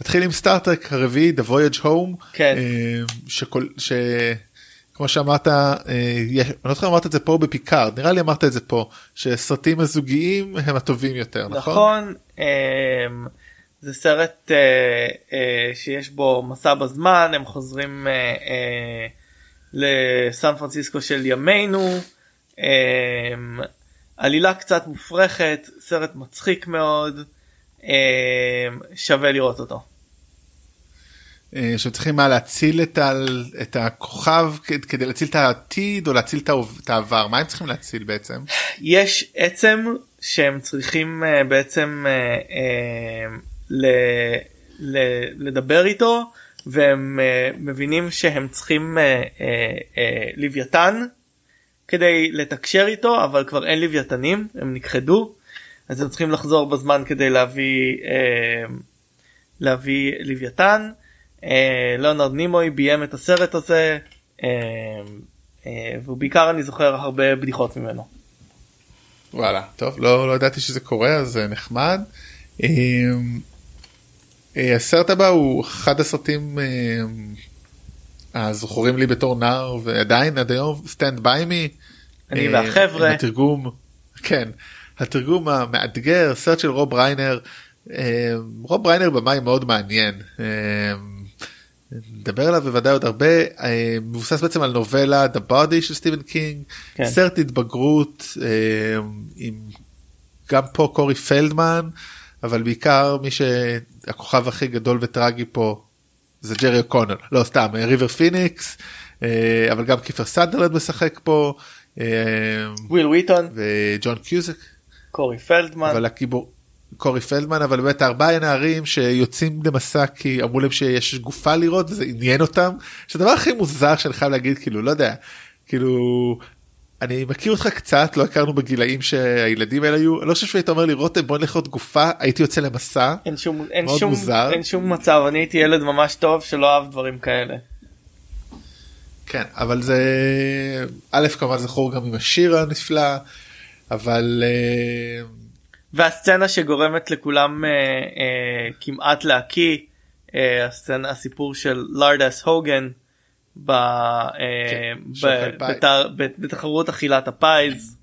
S2: נתחיל עם Star Trek הרביעי The Voyage Home
S3: כן.
S2: שכל שכמו שאמרת אני לא זוכר אמרת את זה פה בפיקארד נראה לי אמרת את זה פה שסרטים הזוגיים הם הטובים יותר נכון?
S3: נכון, זה סרט אה, אה, שיש בו מסע בזמן, הם חוזרים אה, אה, לסן פרנסיסקו של ימינו, אמ, עלילה קצת מופרכת, סרט מצחיק מאוד, אמ, שווה לראות אותו.
S2: אה, שצריכים מה להציל את, ה, את הכוכב כד- כדי להציל את העתיד או להציל את העבר מה הם צריכים להציל בעצם?
S3: יש עצם שהם צריכים אה, בעצם אה, אה, ל, ל, לדבר איתו והם אה, מבינים שהם צריכים אה, אה, אה, לוויתן כדי לתקשר איתו אבל כבר אין לוויתנים הם נכחדו אז הם צריכים לחזור בזמן כדי להביא אה, להביא לוויתן. אה, ליאונרד נימוי ביים את הסרט הזה אה, אה, ובעיקר אני זוכר הרבה בדיחות ממנו.
S2: וואלה טוב לא, לא ידעתי שזה קורה אז נחמד. אה, הסרט הבא הוא אחד הסרטים אה, הזכורים לי בתור נער ועדיין עד היום Stand by Me.
S3: אני והחבר'ה.
S2: התרגום כן התרגום המאתגר סרט של רוב ריינר. אה, רוב ריינר במאי מאוד מעניין. אה, נדבר עליו בוודאי עוד הרבה אה, מבוסס בעצם על נובלה The Body של סטיבן קינג
S3: כן.
S2: סרט התבגרות אה, עם גם פה קורי פלדמן אבל בעיקר מי שהכוכב הכי גדול וטראגי פה זה ג'רי אוקונל לא סתם אה, ריבר פיניקס אה, אבל גם קיפר סנדרלנד משחק פה אה,
S3: וויל וויטון,
S2: וג'ון קיוזק.
S3: קורי פלדמן,
S2: אבל הגיבור קורי פלדמן אבל באמת ארבעה נערים שיוצאים למסע כי אמרו להם שיש גופה לראות וזה עניין אותם שהדבר הכי מוזר שאני חייב להגיד כאילו לא יודע כאילו אני מכיר אותך קצת לא הכרנו בגילאים שהילדים האלה היו אני לא חושב שהיית אומר לי רותם בוא נלך לראות גופה הייתי יוצא למסע
S3: אין שום, אין
S2: מאוד
S3: שום,
S2: מוזר.
S3: אין שום מצב, אני הייתי ילד ממש טוב שלא אהב דברים כאלה.
S2: כן אבל זה א' כמובן זכור גם עם השיר הנפלא אבל אה,
S3: והסצנה שגורמת לכולם אה, אה, כמעט להקיא, אה, הסצנה, הסיפור של לארדאס הוגאן ב, אה,
S2: כן,
S3: ב,
S2: שאוכל פאי.
S3: בתר, ב, בתחרות אכילת הפאיז.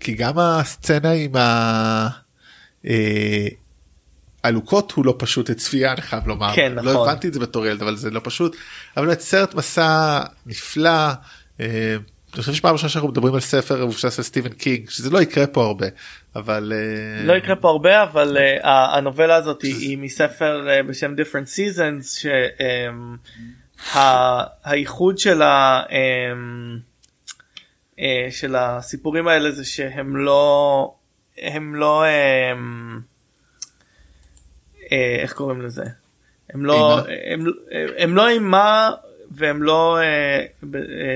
S2: כי גם הסצנה עם ה... אה, הוא לא פשוט לצפייה אני חייב לומר
S3: כן,
S2: לא
S3: נכון.
S2: הבנתי את זה בתור ילד אבל זה לא פשוט אבל באמת סרט מסע נפלא. אה, אני חושב שפעם ראשונה שאנחנו מדברים על ספר מבוסס על סטיבן קינג שזה לא יקרה פה הרבה אבל
S3: לא יקרה פה הרבה אבל הנובלה הזאת היא, מספר בשם different seasons שהייחוד של, ה, um, uh, של הסיפורים האלה זה שהם לא הם לא um, uh, איך קוראים לזה הם לא? הם, הם לא אימה והם לא uh,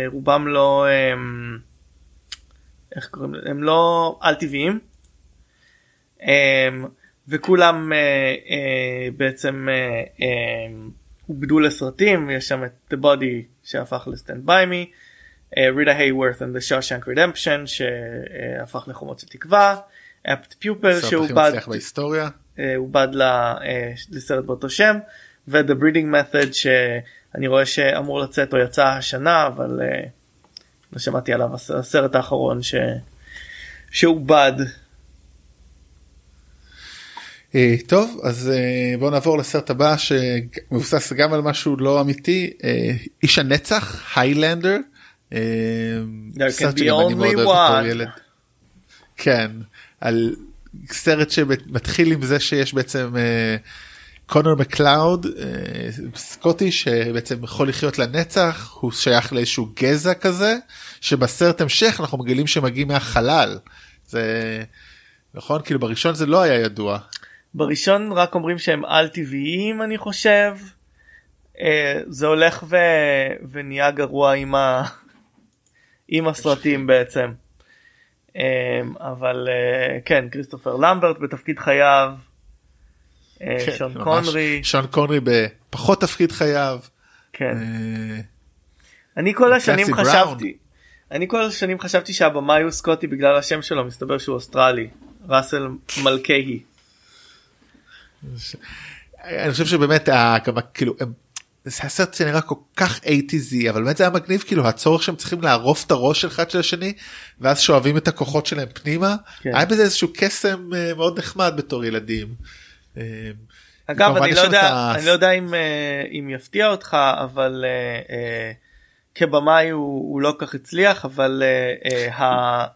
S3: רובם לא um, איך קוראים לזה הם לא על טבעיים. וכולם בעצם עובדו לסרטים יש שם את The Body שהפך לסטנד ביי מי, רידה הייוורת and the Shawshank Redemption שהפך לחומות של תקווה, אפט
S2: הכי
S3: שעובד
S2: בהיסטוריה.
S3: אה, עובד ל- אה, לסרט באותו שם ו-The Breeding Method שאני רואה שאמור לצאת או יצא השנה אבל אה, לא שמעתי עליו הס- הסרט האחרון ש... שעובד.
S2: אה, טוב אז אה, בואו נעבור לסרט הבא שמבוסס גם על משהו לא אמיתי אה, איש הנצח היילנדר. כן, על סרט שמתחיל עם זה שיש בעצם קונר מקלאוד סקוטי שבעצם יכול לחיות לנצח הוא שייך לאיזשהו גזע כזה שבסרט המשך אנחנו מגלים שמגיעים מהחלל. זה נכון? כאילו בראשון זה לא היה ידוע
S3: בראשון רק אומרים שהם על טבעיים אני חושב. אה, זה הולך ו... ונהיה גרוע עם, ה... עם הסרטים בעצם. אה, אבל אה, כן כריסטופר למברט בתפקיד חייו.
S2: כן,
S3: שון
S2: ממש.
S3: קונרי.
S2: שון קונרי בפחות תפקיד חייו.
S3: כן. אני כל השנים חשבתי. אני כל השנים חשבתי שהבמאי הוא סקוטי בגלל השם שלו מסתבר שהוא אוסטרלי. ראסל מלכהי.
S2: אני חושב שבאמת כאילו זה הסרט שנראה כל כך 80 אבל באמת זה היה מגניב כאילו הצורך שהם צריכים לערוף את הראש של אחד של השני ואז שואבים את הכוחות שלהם פנימה
S3: כן.
S2: היה בזה איזשהו קסם אה, מאוד נחמד בתור ילדים. אה,
S3: אגב אני לא יודע
S2: את ה-
S3: אני לא יודע אם אה, אם יפתיע אותך אבל כבמאי הוא, הוא לא כך הצליח אבל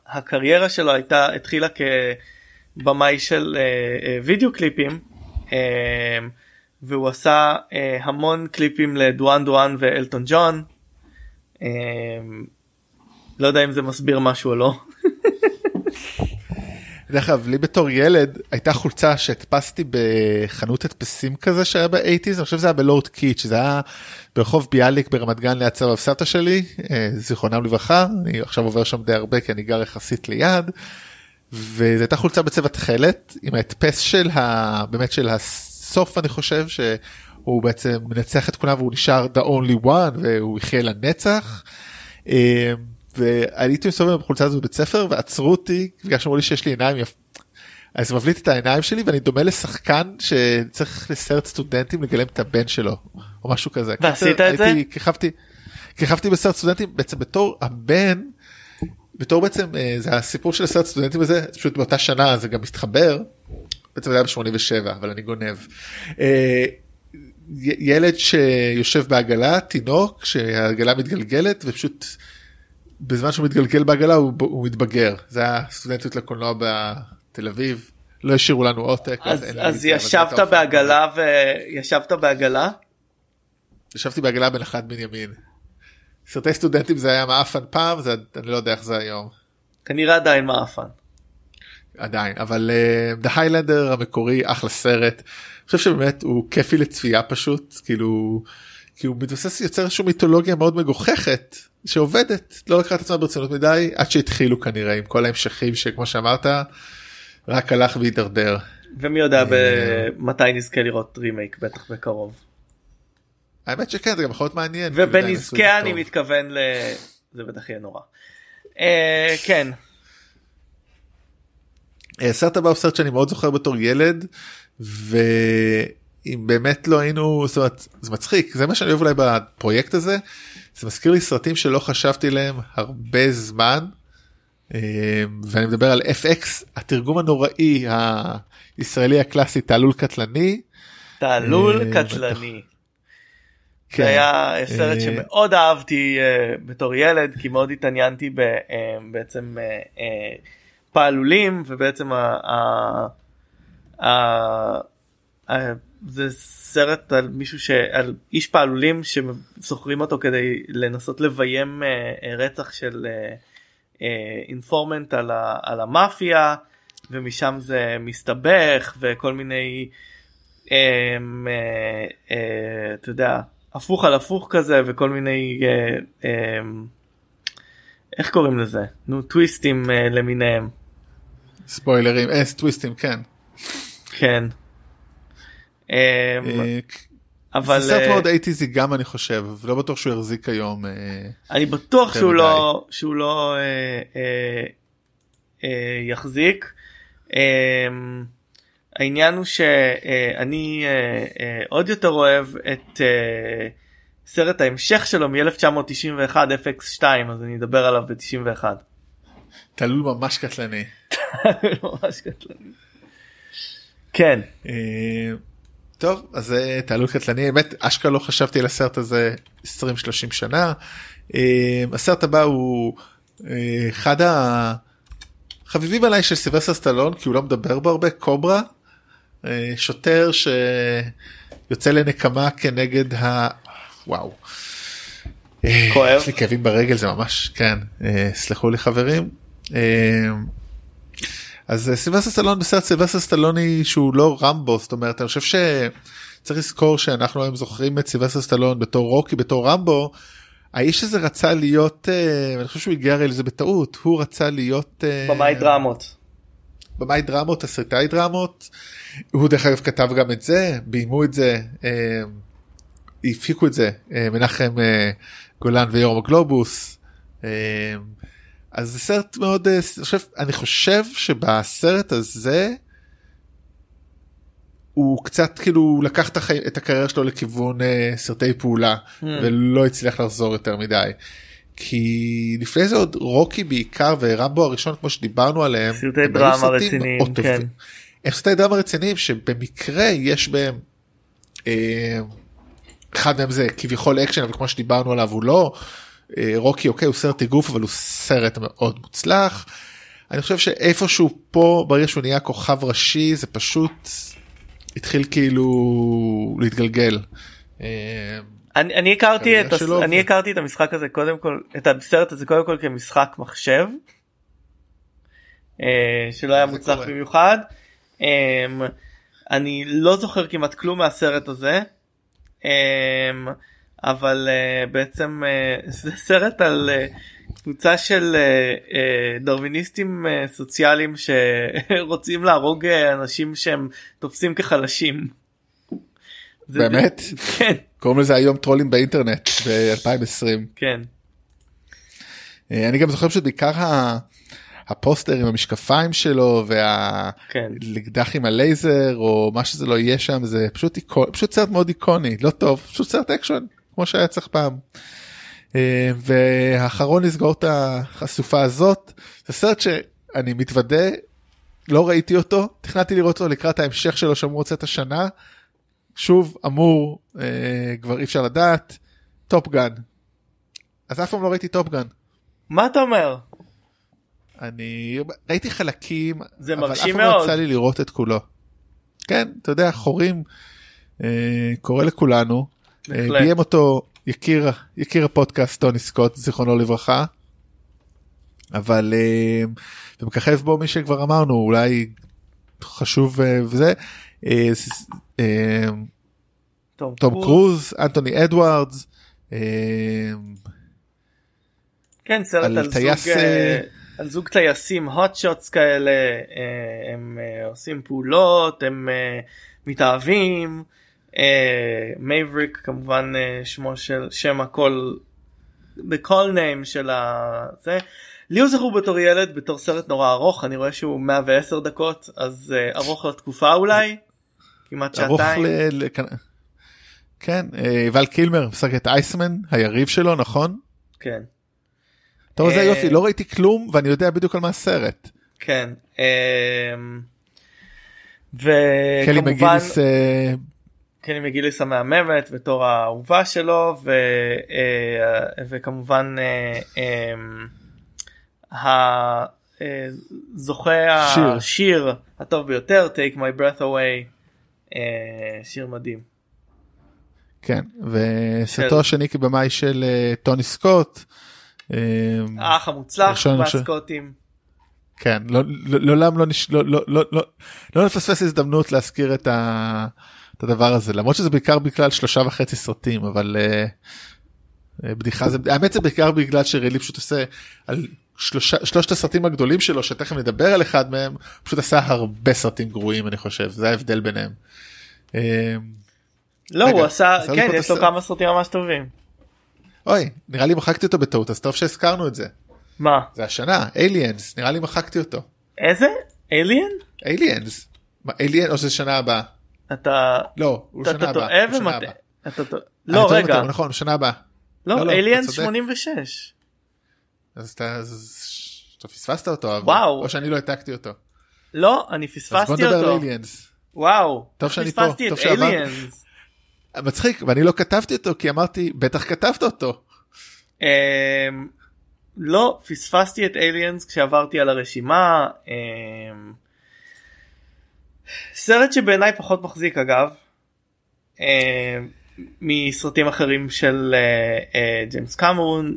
S3: הקריירה שלו הייתה התחילה כבמאי של וידאו קליפים והוא עשה אה, המון קליפים לדואן דואן ואלטון ג'ון. אה, לא יודע אם זה מסביר משהו או לא.
S2: דרך אגב לי בתור ילד הייתה חולצה שהדפסתי בחנות הדפסים כזה שהיה באייטיז אני חושב שזה היה בלואוד קיט שזה היה ברחוב ביאליק ברמת גן ליד סבא וסבתא שלי אה, זיכרונם לברכה אני עכשיו עובר שם די הרבה כי אני גר יחסית ליד. וזו הייתה חולצה בצבע תכלת עם ההדפס של ה... באמת של הסוף אני חושב שהוא בעצם מנצח את כולם והוא נשאר the only one והוא יחיה לנצח. אה, והייתי מסתובב עם החולצה הזאת בבית ספר ועצרו אותי בגלל שאמרו לי שיש לי עיניים יפ... אז מבליט את העיניים שלי ואני דומה לשחקן שצריך לסרט סטודנטים לגלם את הבן שלו או משהו כזה.
S3: ועשית את זה?
S2: כיכבתי כיכבתי בסרט סטודנטים בעצם בתור הבן בתור בעצם אה, זה הסיפור של הסרט סטודנטים הזה זה פשוט באותה שנה זה גם מתחבר. בעצם זה היה ב-87 אבל אני גונב. אה, ילד שיושב בעגלה תינוק שהעגלה מתגלגלת ופשוט בזמן שהוא מתגלגל בעגלה הוא, הוא מתבגר זה היה סטודנטיות לקולנוע בתל אביב לא השאירו לנו עותק
S3: אז, אז
S2: זה
S3: ישבת. בעגלה וישבת בעגלה?
S2: ישבתי בעגלה בנחלת בנימין. סרטי סטודנטים זה היה מעפן פעם זה אני לא יודע איך זה היום
S3: כנראה עדיין מעפן.
S2: עדיין אבל uh, The Highlander המקורי אחלה סרט. אני חושב שבאמת הוא כיפי לצפייה פשוט כאילו כי הוא מתבסס יוצר איזושהי מיתולוגיה מאוד מגוחכת שעובדת לא לקחה את עצמה ברצינות מדי עד שהתחילו כנראה עם כל ההמשכים שכמו שאמרת רק הלך והידרדר.
S3: ומי יודע
S2: אה.
S3: מתי נזכה לראות רימייק בטח בקרוב.
S2: האמת שכן זה גם יכול להיות מעניין.
S3: ובנזכה אני. מתכוון ל... זה בטח יהיה נורא. אה, כן
S2: אה, הסרט הבא הוא סרט שאני מאוד זוכר בתור ילד ואם באמת לא היינו זאת אומרת זה מצחיק זה מה שאני אוהב אולי בפרויקט הזה זה מזכיר לי סרטים שלא חשבתי להם הרבה זמן אה, ואני מדבר על FX התרגום הנוראי הישראלי הקלאסי תעלול קטלני.
S3: תעלול קטלני.
S2: כן.
S3: זה היה סרט
S2: אה,
S3: שמאוד אהבתי אה, בתור ילד כי מאוד התעניינתי ב- אה, בעצם פעלולים ובעצם ה- ה- ה- ה- זה סרט על מישהו שעל איש פעלולים שזוכרים אותו כדי לנסות לביים רצח של אינפורמנט על, ה- על המאפיה ומשם זה מסתבך וכל מיני אתה יודע הפוך על הפוך כזה וכל מיני אה, אה, איך קוראים לזה נו טוויסטים אה, למיניהם
S2: ספוילרים אס טוויסטים כן.
S3: כן. אה, אבל
S2: זה סרט מאוד אייטיזי גם אני חושב ולא בטוח שהוא יחזיק היום.
S3: אני בטוח שהוא. לא שהוא לא יחזיק. העניין הוא שאני אה, אה, עוד יותר אוהב את אה, סרט ההמשך שלו מ-1991 FX2 אז אני אדבר עליו ב-91.
S2: תעלול ממש קטלני.
S3: ממש קטלני. כן
S2: טוב אז זה תעלול קטלני באמת אשכרה לא חשבתי על הסרט הזה 20-30 שנה הסרט הבא הוא אחד החביבים עליי של סילבסטר סטלון כי הוא לא מדבר בו הרבה קוברה שוטר שיוצא לנקמה כנגד ה... וואו. אה,
S3: כואב.
S2: יש לי כאבים ברגל זה ממש כן אה, סלחו לי חברים. אה, אז אה, סילבסטר סטלון בסרט סילבסטר סטלוני שהוא לא רמבו זאת אומרת אני חושב שצריך לזכור שאנחנו היום זוכרים את סילבסטר סטלון בתור רוקי בתור רמבו. האיש הזה רצה להיות אה, אני חושב שהוא הגיע הרי לזה בטעות הוא רצה להיות אה,
S3: במאי דרמות.
S2: במאי דרמות תסריטאי דרמות הוא דרך אגב כתב גם את זה ביימו את זה אה, הפיקו את זה אה, מנחם אה, גולן ויורם הגלובוס. אה, אז זה סרט מאוד אה, אני חושב, אני חושב שבסרט הזה הוא קצת כאילו לקח את, החיים, את הקריירה שלו לכיוון אה, סרטי פעולה
S3: Hmm.
S2: ולא הצליח לחזור יותר מדי. כי לפני זה עוד רוקי בעיקר ורמבו הראשון כמו שדיברנו עליהם
S3: סרטי דרמה רציניים,
S2: טובים.
S3: כן.
S2: הם סרטי דרמה רציניים שבמקרה יש בהם אה, אחד מהם זה כביכול אקשן אבל כמו שדיברנו עליו הוא לא אה, רוקי אוקיי הוא סרט אגרוף אבל הוא סרט מאוד מוצלח. אני חושב שאיפשהו פה ברגע שהוא נהיה כוכב ראשי זה פשוט התחיל כאילו להתגלגל. אה,
S3: אני, אני הכרתי את הס...
S2: שלו
S3: אני הכרתי את המשחק הזה קודם כל את הסרט הזה קודם כל כמשחק מחשב. אה, שלא היה מוצלח
S2: קורה.
S3: במיוחד. אה, אני לא זוכר כמעט כלום מהסרט הזה. אה, אבל אה, בעצם אה, זה סרט על קבוצה של דרוויניסטים סוציאליים שרוצים להרוג אנשים שהם תופסים כחלשים.
S2: באמת?
S3: כן
S2: קוראים לזה היום טרולים באינטרנט ב-2020.
S3: כן.
S2: אה, אני גם זוכר שבעיקר הפוסטר עם המשקפיים שלו
S3: כן.
S2: והאקדח עם הלייזר או מה שזה לא יהיה שם זה פשוט איקו- פשוט סרט מאוד איקוני לא טוב פשוט סרט אקשן כמו שהיה צריך פעם. אה, והאחרון לסגור את האסופה הזאת זה סרט שאני מתוודה לא ראיתי אותו תכננתי לראות אותו לקראת ההמשך שלו שאמור לצאת השנה. שוב אמור אה, כבר אי אפשר לדעת Top Gun. אז אף פעם לא ראיתי Top Gun.
S3: מה אתה אומר?
S2: אני ראיתי חלקים
S3: זה
S2: אבל
S3: מרשים
S2: אף פעם לא
S3: מאוד.
S2: יצא לי לראות את כולו. כן אתה יודע חורים אה, קורה לכולנו. אה. ביים אותו יקיר יקיר הפודקאסט טוני סקוט זיכרונו לברכה. אבל אה, ומככב בו מי שכבר אמרנו אולי חשוב אה, וזה. תום קרוז אנטוני אדוארדס. אה,
S3: כן סרט
S2: על טייס,
S3: אה,
S2: אה,
S3: על זוג טייסים hot shots כאלה הם עושים פעולות הם אה, מתאהבים מאבריק כמובן שמו של שם ה call the call name של הזה. לי הוא זכור בתור ילד בתור סרט נורא ארוך אני רואה שהוא 110 דקות אז ארוך לתקופה אולי כמעט שעתיים.
S2: ל... ל... כן אה, ול קילמר משחק את אייסמן היריב שלו נכון?
S3: כן.
S2: טוב זה
S3: אה,
S2: יופי לא ראיתי כלום ואני יודע בדיוק על מה הסרט.
S3: כן. אמ,
S2: קלי
S3: וכמובן
S2: מגיליס אה,
S3: קלי מגיליס המהממת בתור האהובה שלו ו, אה, וכמובן אה, אמ, אה. השיר הטוב ביותר take my breath away אה, שיר מדהים.
S2: כן וסרטו השני כבמאי של אה, טוני סקוט. אה,
S3: האח המוצלח מהסקוטים.
S2: כן לא- לא- לעולם לא לא- נפספס הזדמנות להזכיר את הדבר הזה למרות שזה בעיקר בגלל שלושה וחצי סרטים אבל אה, אה, בדיחה זה האמת זה בעיקר בגלל שרילי פשוט עושה על שלושה שלושת הסרטים הגדולים שלו שתכף נדבר על אחד מהם פשוט עשה הרבה סרטים גרועים אני חושב זה ההבדל ביניהם. אה,
S3: לא
S2: רגע,
S3: הוא עשה כן יש לו. כמה סרטים ממש טובים.
S2: אוי נראה לי מחקתי אותו בטעות אז טוב שהזכרנו את זה
S3: מה
S2: זה השנה אליאנס נראה לי מחקתי אותו
S3: איזה? אליאן?
S2: אליאנס. אליאן או שזה שנה הבאה
S3: אתה
S2: לא הוא שנה הבאה.
S3: ומטעה. אתה טועה. לא
S2: טועה
S3: רגע.
S2: וטועה, נכון שנה הבאה. לא,
S3: לא
S2: לא,
S3: אליאנס
S2: אתה צודק.
S3: 86.
S2: אז אתה אתה פספסת אותו אבל
S3: וואו.
S2: או שאני לא העתקתי אותו.
S3: לא אני
S2: אז בוא
S3: פספסתי
S2: נדבר על
S3: אותו.
S2: אליאנס.
S3: וואו.
S2: טוב שאני פה,
S3: פספסתי
S2: טוב.
S3: אליאנס.
S2: מצחיק ואני לא כתבתי אותו כי אמרתי בטח כתבת אותו.
S3: לא פספסתי את אליאנס כשעברתי על הרשימה סרט שבעיניי פחות מחזיק אגב מסרטים אחרים של ג'יימס קמרון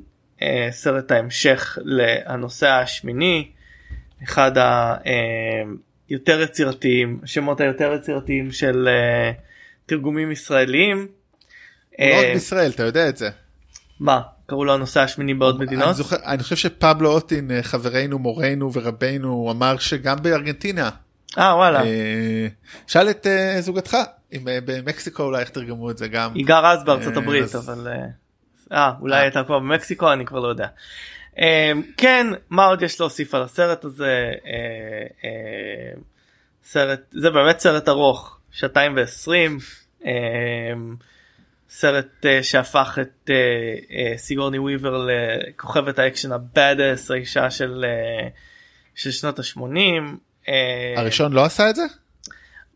S3: סרט ההמשך לנושא השמיני אחד היותר יצירתיים שמות היותר יצירתיים של תרגומים ישראלים.
S2: לא רק בישראל אתה יודע את זה.
S3: מה קראו לו הנושא השמיני בעוד מדינות?
S2: אני, זוכר, אני חושב שפבלו אוטין חברינו מורנו ורבנו אמר שגם בארגנטינה.
S3: אה וואלה.
S2: שאל את זוגתך אם במקסיקו אולי איך תרגמו את זה גם.
S3: היא גרה אז בארצות הברית אבל אה אולי הייתה כבר במקסיקו אני כבר לא יודע. כן מה עוד יש להוסיף על הסרט הזה סרט זה באמת סרט ארוך שעתיים ועשרים. סרט אה, שהפך את סיגורני וויבר לכוכבת האקשן ה badass האישה של, של שנות ה-80.
S2: הראשון לא עשה את זה?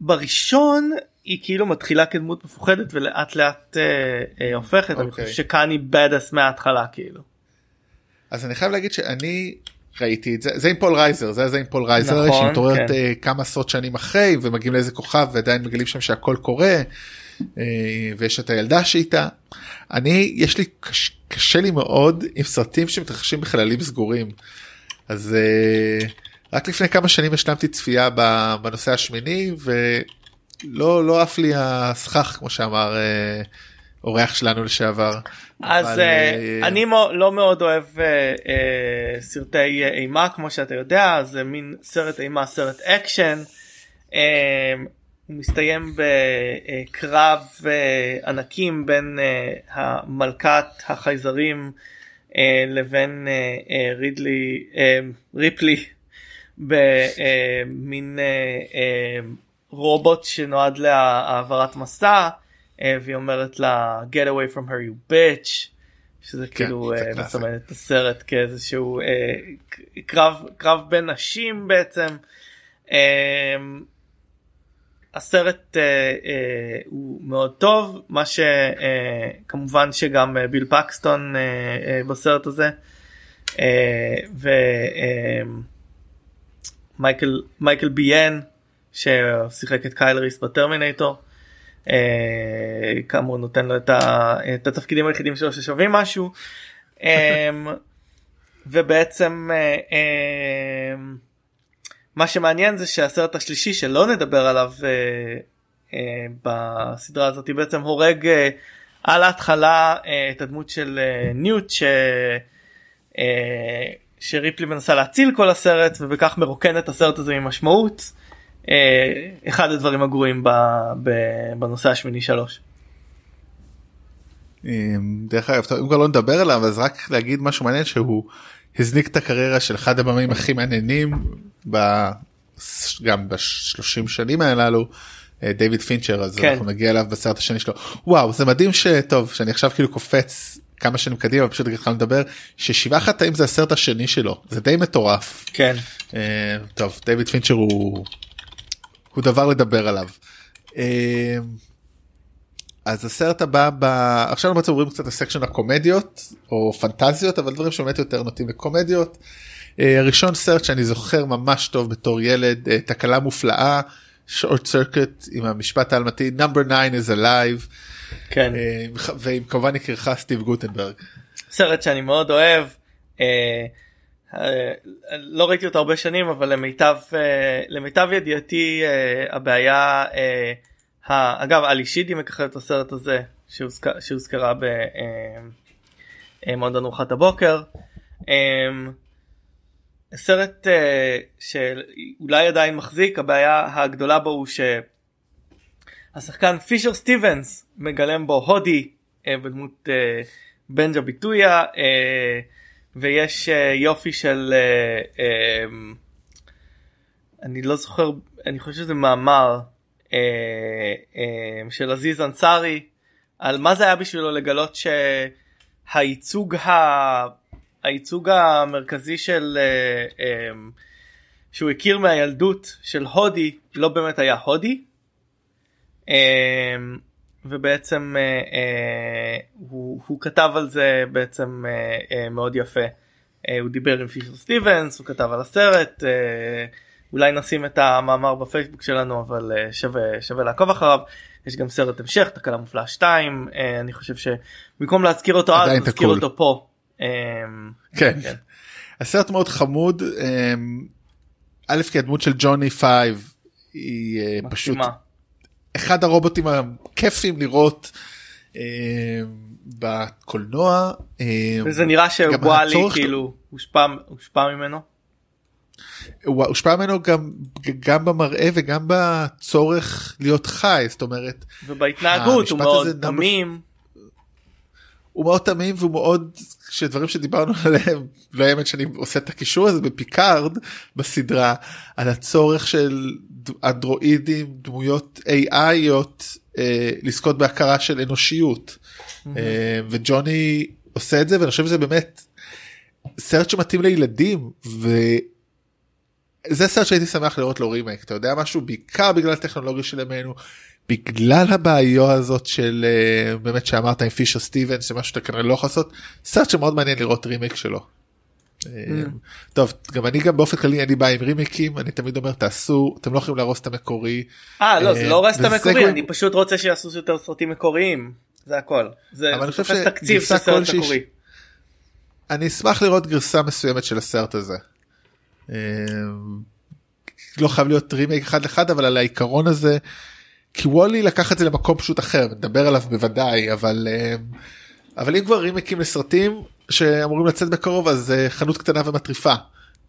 S3: בראשון היא כאילו מתחילה כדמות מפוחדת ולאט לאט אה, אה, הופכת okay. אני חושב אוקיי. שכאן היא badass מההתחלה כאילו.
S2: אז אני חייב להגיד שאני ראיתי את זה זה עם פול רייזר זה זה עם פול רייזר נכון, שמתעוררת כן. אה, כמה עשרות שנים אחרי ומגיעים לאיזה כוכב ועדיין מגלים שם שהכל קורה. אה, ויש את הילדה שאיתה. אני יש לי קש, קשה לי מאוד עם סרטים שמתרחשים בחללים סגורים. אז uh, רק לפני כמה שנים השלמתי צפייה בנוסע השמיני ולא לא עף לי הסכך כמו שאמר uh, אורח שלנו לשעבר.
S3: אז אבל, uh, אני לא מאוד אוהב uh, uh, סרטי אימה כמו שאתה יודע זה מין סרט אימה סרט אקשן. Uh, הוא מסתיים בקרב אה, ענקים בין אה, המלכת החייזרים אה, לבין רידלי ריפלי במין רובוט שנועד להעברת מסע והיא אומרת לה get away from her you bitch. שזה כן, כאילו מסמן את הסרט כאיזשהו קרב קרב בין נשים בעצם. הסרט אה, אה, הוא מאוד טוב מה שכמובן אה, שגם אה, ביל פקסטון אה, אה, בסרט הזה. אה, ומייקל אה, מייקל ביאן ששיחק את קייל ריס בטרמינטור אה, כאמור נותן לו את, ה, את התפקידים היחידים שלו ששווים משהו אה, ובעצם אה, אה, מה שמעניין זה שהסרט השלישי שלא נדבר עליו אה, אה, בסדרה הזאת בעצם הורג אה, על ההתחלה אה, את הדמות של אה, ניוט ש... אה, שריפלי מנסה להציל כל הסרט ובכך מרוקן את הסרט הזה ממשמעות. אה, אחד הדברים הגרועים בנושא השמיני שלוש.
S2: דרך אגב, אם כבר לא נדבר עליו אז רק להגיד משהו מעניין שהוא הזניק את הקריירה של אחד הבמים הכי מעניינים ב... גם בשלושים שנים הללו דיוויד פינצ'ר אז כן. אנחנו נגיע אליו בסרט השני שלו וואו זה מדהים שטוב שאני עכשיו כאילו קופץ כמה שנים קדימה פשוט התחלנו לדבר ששבעה חטאים זה הסרט השני שלו זה די מטורף
S3: כן
S2: uh, טוב דיוויד פינצ'ר הוא הוא דבר לדבר עליו. Uh, אז הסרט הבא ב... עכשיו אנחנו בעצם עוברים קצת לסקשן הקומדיות או פנטזיות אבל דברים שבאמת יותר נוטים לקומדיות. Uh, הראשון סרט שאני זוכר ממש טוב בתור ילד uh, תקלה מופלאה שורט סרקט עם המשפט האלמתי number 9 is alive.
S3: כן.
S2: Uh, ועם כמובן הכירך סטיב גוטנברג.
S3: סרט שאני מאוד אוהב. Uh, לא ראיתי אותו הרבה שנים אבל למיטב uh, למיטב ידיעתי uh, הבעיה. אגב עלי שידי מככב את הסרט הזה שהוזכר, שהוזכרה במועדון אה, ארוחת הבוקר. אה, סרט אה, שאולי עדיין מחזיק הבעיה הגדולה בו הוא שהשחקן פישר סטיבנס מגלם בו הודי בדמות בנג'ה ביטויה ויש יופי של אני לא זוכר אני חושב שזה מאמר אה, אה, של עזיז אנסארי על מה זה היה בשבילו לגלות שהייצוג ה... הייצוג המרכזי של אה, שהוא הכיר מהילדות של הודי לא באמת היה הודי ובעצם אה, אה, הוא, הוא כתב על זה בעצם אה, אה, מאוד יפה. אה, הוא דיבר עם פישר סטיבנס, הוא כתב על הסרט, אה, אולי נשים את המאמר בפייסבוק שלנו אבל אה, שווה, שווה לעקוב אחריו. יש גם סרט המשך, תקלה מופלאה 2, אה, אני חושב שבמקום להזכיר אותו אז, נזכיר. אותו פה. אה,
S2: כן.
S3: כן.
S2: הסרט מאוד חמוד. אה, א' כי הדמות של ג'וני פייב היא אה, פשוט. אחד הרובוטים הכיפים לראות אה, בקולנוע. אה,
S3: וזה נראה שוואלי
S2: הצורך-
S3: כאילו הושפע הושפע ממנו.
S2: הוא הושפע ממנו גם גם במראה וגם בצורך להיות חי זאת אומרת
S3: ובהתנהגות הוא מאוד תמים.
S2: הוא מאוד תמים והוא מאוד שדברים שדיברנו עליהם לא האמת שאני עושה את הקישור הזה בפיקארד בסדרה על הצורך של אנדרואידים דמויות AI יות אה, לזכות בהכרה של אנושיות. אה, וג'וני עושה את זה ואני חושב שזה באמת סרט שמתאים לילדים וזה סרט שהייתי שמח לראות לו רימייק. אתה יודע משהו? בעיקר בגלל הטכנולוגיה של ימינו בגלל הבעיה הזאת של אה, באמת שאמרת עם פישר סטיבנס שמשהו שאתה כנראה לא יכול לעשות סרט שמאוד מעניין לראות רימייק שלו. אה, טוב גם אני גם באופן כללי אני בא עם רימייקים אני תמיד אומר תעשו אתם לא יכולים להרוס את המקורי
S3: אה לא זה
S2: אה,
S3: לא הורס את המקורי אני פשוט רוצה שיעשו יותר סרטים מקוריים זה הכל. זה
S2: אבל אני
S3: זה
S2: חושב
S3: תופס תקציב של סרט מקורי.
S2: אני אשמח לראות גרסה מסוימת של הסרט הזה. לא חייב להיות רימייק אחד לאחד אבל על העיקרון הזה כי וולי לקח את זה למקום פשוט אחר נדבר עליו בוודאי אבל אה, אבל אם כבר רימייקים לסרטים שאמורים לצאת בקרוב אז אה, חנות קטנה ומטריפה.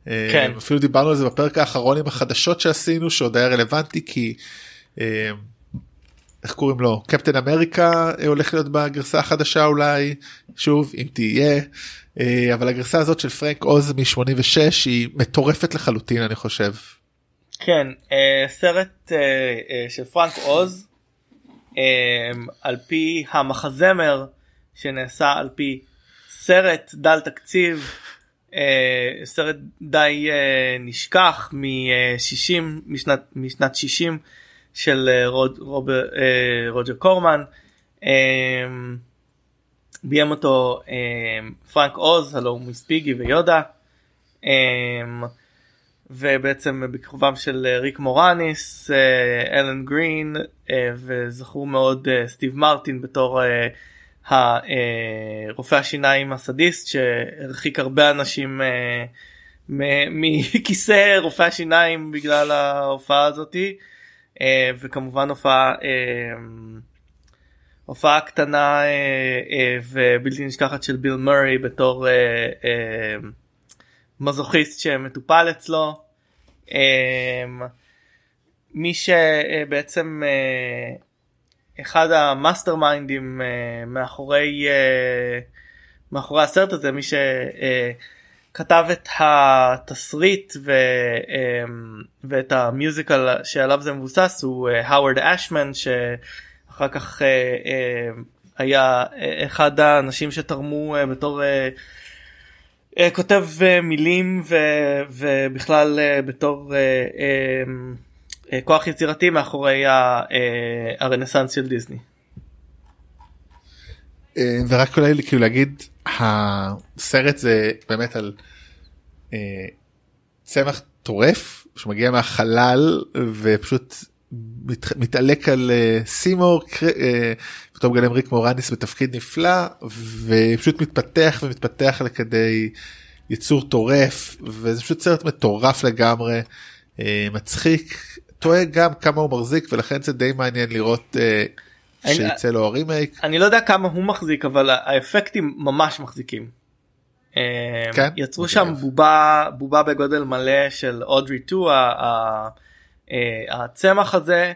S2: אה,
S3: כן.
S2: אפילו דיברנו על זה בפרק האחרון עם החדשות שעשינו שעוד היה רלוונטי כי איך קוראים לו קפטן אמריקה הולך להיות בגרסה החדשה אולי שוב אם תהיה אבל הגרסה הזאת של פרנק עוז מ-86 היא מטורפת לחלוטין אני חושב.
S3: כן אה, סרט אה, אה, של פרנק עוז אה, על פי המחזמר שנעשה על פי סרט דל תקציב אה, סרט די אה, נשכח מ-60 משנת משנת 60 של אה, רוד, רוב, אה, רוג'ר קורמן. אה, ביים אותו אה, פרנק עוז הלו הוא מספיגי ויודה. ובעצם בכיכובם של אה, ריק מורניס, אה, אלן גרין אה, וזכור מאוד סטיב מרטין בתור אה, ה- אה, רופא השיניים הסדיסט שהרחיק הרבה אנשים מכיסא רופא השיניים בגלל ההופעה הזאתי וכמובן הופעה הופעה קטנה ובלתי נשכחת של ביל מורי בתור מזוכיסט שמטופל אצלו. אמ, מי שבעצם אה, אחד ה mastermind ים אה, מאחורי אה, מאחורי הסרט הזה מי שכתב את התסריט ו, אמ, ואת המיוזיקל שעליו זה מבוסס הוא האוורד אשמן שאחר כך היה אחד האנשים שתרמו בתור כותב אה, מילים ו, ובכלל אה, בתור אה, אה, אה, כוח יצירתי מאחורי ה- אה, הרנסאנס של דיסני.
S2: ורק אולי כאילו להגיד הסרט זה באמת על אה, צמח טורף שמגיע מהחלל ופשוט מת, מתעלק על אה, סימור קר- אה, פתאום גלם ריק מורניס בתפקיד נפלא ופשוט מתפתח ומתפתח לכדי יצור טורף וזה פשוט סרט מטורף לגמרי אה, מצחיק טועה גם כמה הוא מחזיק ולכן זה די מעניין לראות אה, שיצא לו הרימייק.
S3: אני לא יודע כמה הוא מחזיק אבל האפקטים ממש מחזיקים. אה,
S2: כן?
S3: יצרו. שם בובה בובה בגודל מלא של אודרי 2 ה- ה- אה, הצמח הזה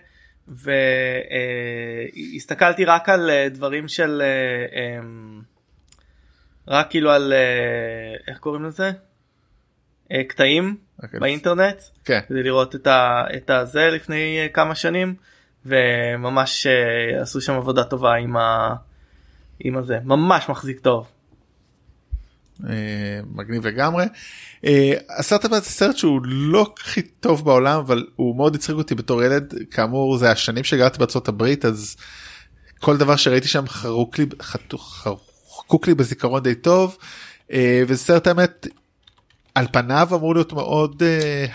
S3: והסתכלתי רק על אה, דברים של אה, אמ, רק כאילו על אה, איך קוראים לזה קטעים
S2: אוקיי.
S3: באינטרנט
S2: כן.
S3: כדי לראות את, ה, את הזה לפני כמה שנים וממש עשו שם עבודה טובה עם, ה, עם הזה ממש מחזיק טוב.
S2: מגניב לגמרי. אה, הסרט הבא זה סרט שהוא לא הכי טוב בעולם אבל הוא מאוד הצחיק אותי בתור ילד. כאמור זה השנים שגרתי בארצות הברית אז כל דבר שראיתי שם חרוק לי חקוק לי בזיכרון די טוב. וזה סרט האמת על פניו אמור להיות מאוד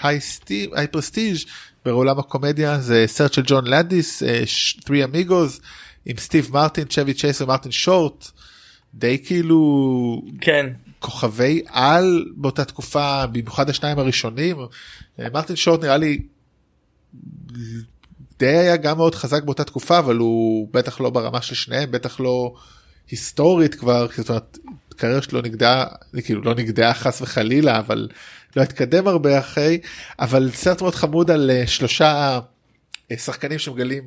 S2: היי פרסטיג' בעולם הקומדיה. זה סרט של ג'ון לנדיס 3 אמיגוס עם סטיב מרטין צ'ווי צ'ייס ומרטין שורט. די כאילו
S3: כן
S2: כוכבי על באותה תקופה במיוחד השניים הראשונים. מרטין שורט נראה לי די היה גם מאוד חזק באותה תקופה אבל הוא בטח לא ברמה של שניהם בטח לא היסטורית כבר זאת אומרת הקריירה שלו נגדעה כאילו לא נגדעה חס וחלילה אבל לא התקדם הרבה אחרי. אבל סרט מאוד חמוד על uh, שלושה uh, שחקנים שמגלים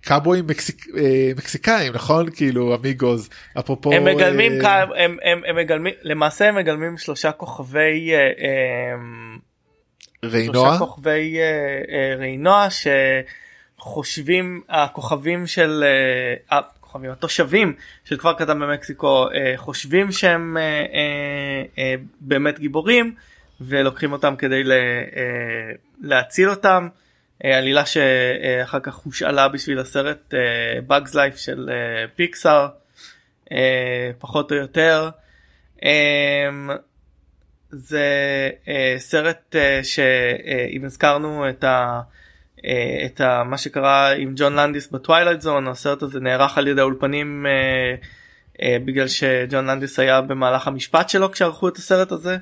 S2: קאבויים מקסיק, מקסיקאים נכון כאילו אמיגוז אפרופו
S3: הם מגלמים הם, הם, הם מגלמים למעשה הם מגלמים שלושה כוכבי
S2: ריינוע
S3: שלושה כוכבי ריינוע שחושבים הכוכבים של הכוכבים התושבים של כפר קטן במקסיקו אה, חושבים שהם אה, אה, אה, באמת גיבורים ולוקחים אותם כדי ל, אה, להציל אותם. אה, עלילה שאחר כך הושאלה בשביל הסרט Bugs Life של פיקסאר פחות או יותר. זה סרט שאם הזכרנו את ה... אה, את ה, מה שקרה עם ג'ון לנדיס ב Twilight Zone הסרט הזה נערך על ידי האולפנים אה, אה, בגלל שג'ון לנדיס היה במהלך המשפט שלו כשערכו את הסרט הזה.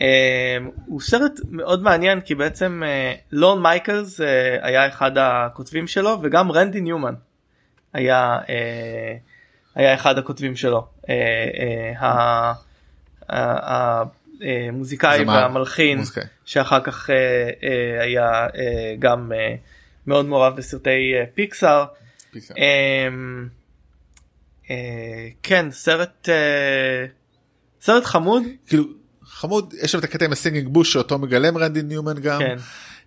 S3: אה, הוא סרט מאוד מעניין כי בעצם אה, לון מייקלס אה, היה אחד הכותבים שלו וגם רנדי ניומן היה, אה, היה אחד הכותבים שלו. המוזיקאי והמלחין מוזיקאי. שאחר כך היה גם מאוד מעורב בסרטי פיקסאר. פיקסאר. אה, כן סרט סרט חמוד
S2: כאילו חמוד יש שם את הקטע עם ה singing bush שאותו מגלם רנדי ניומן גם.
S3: כן.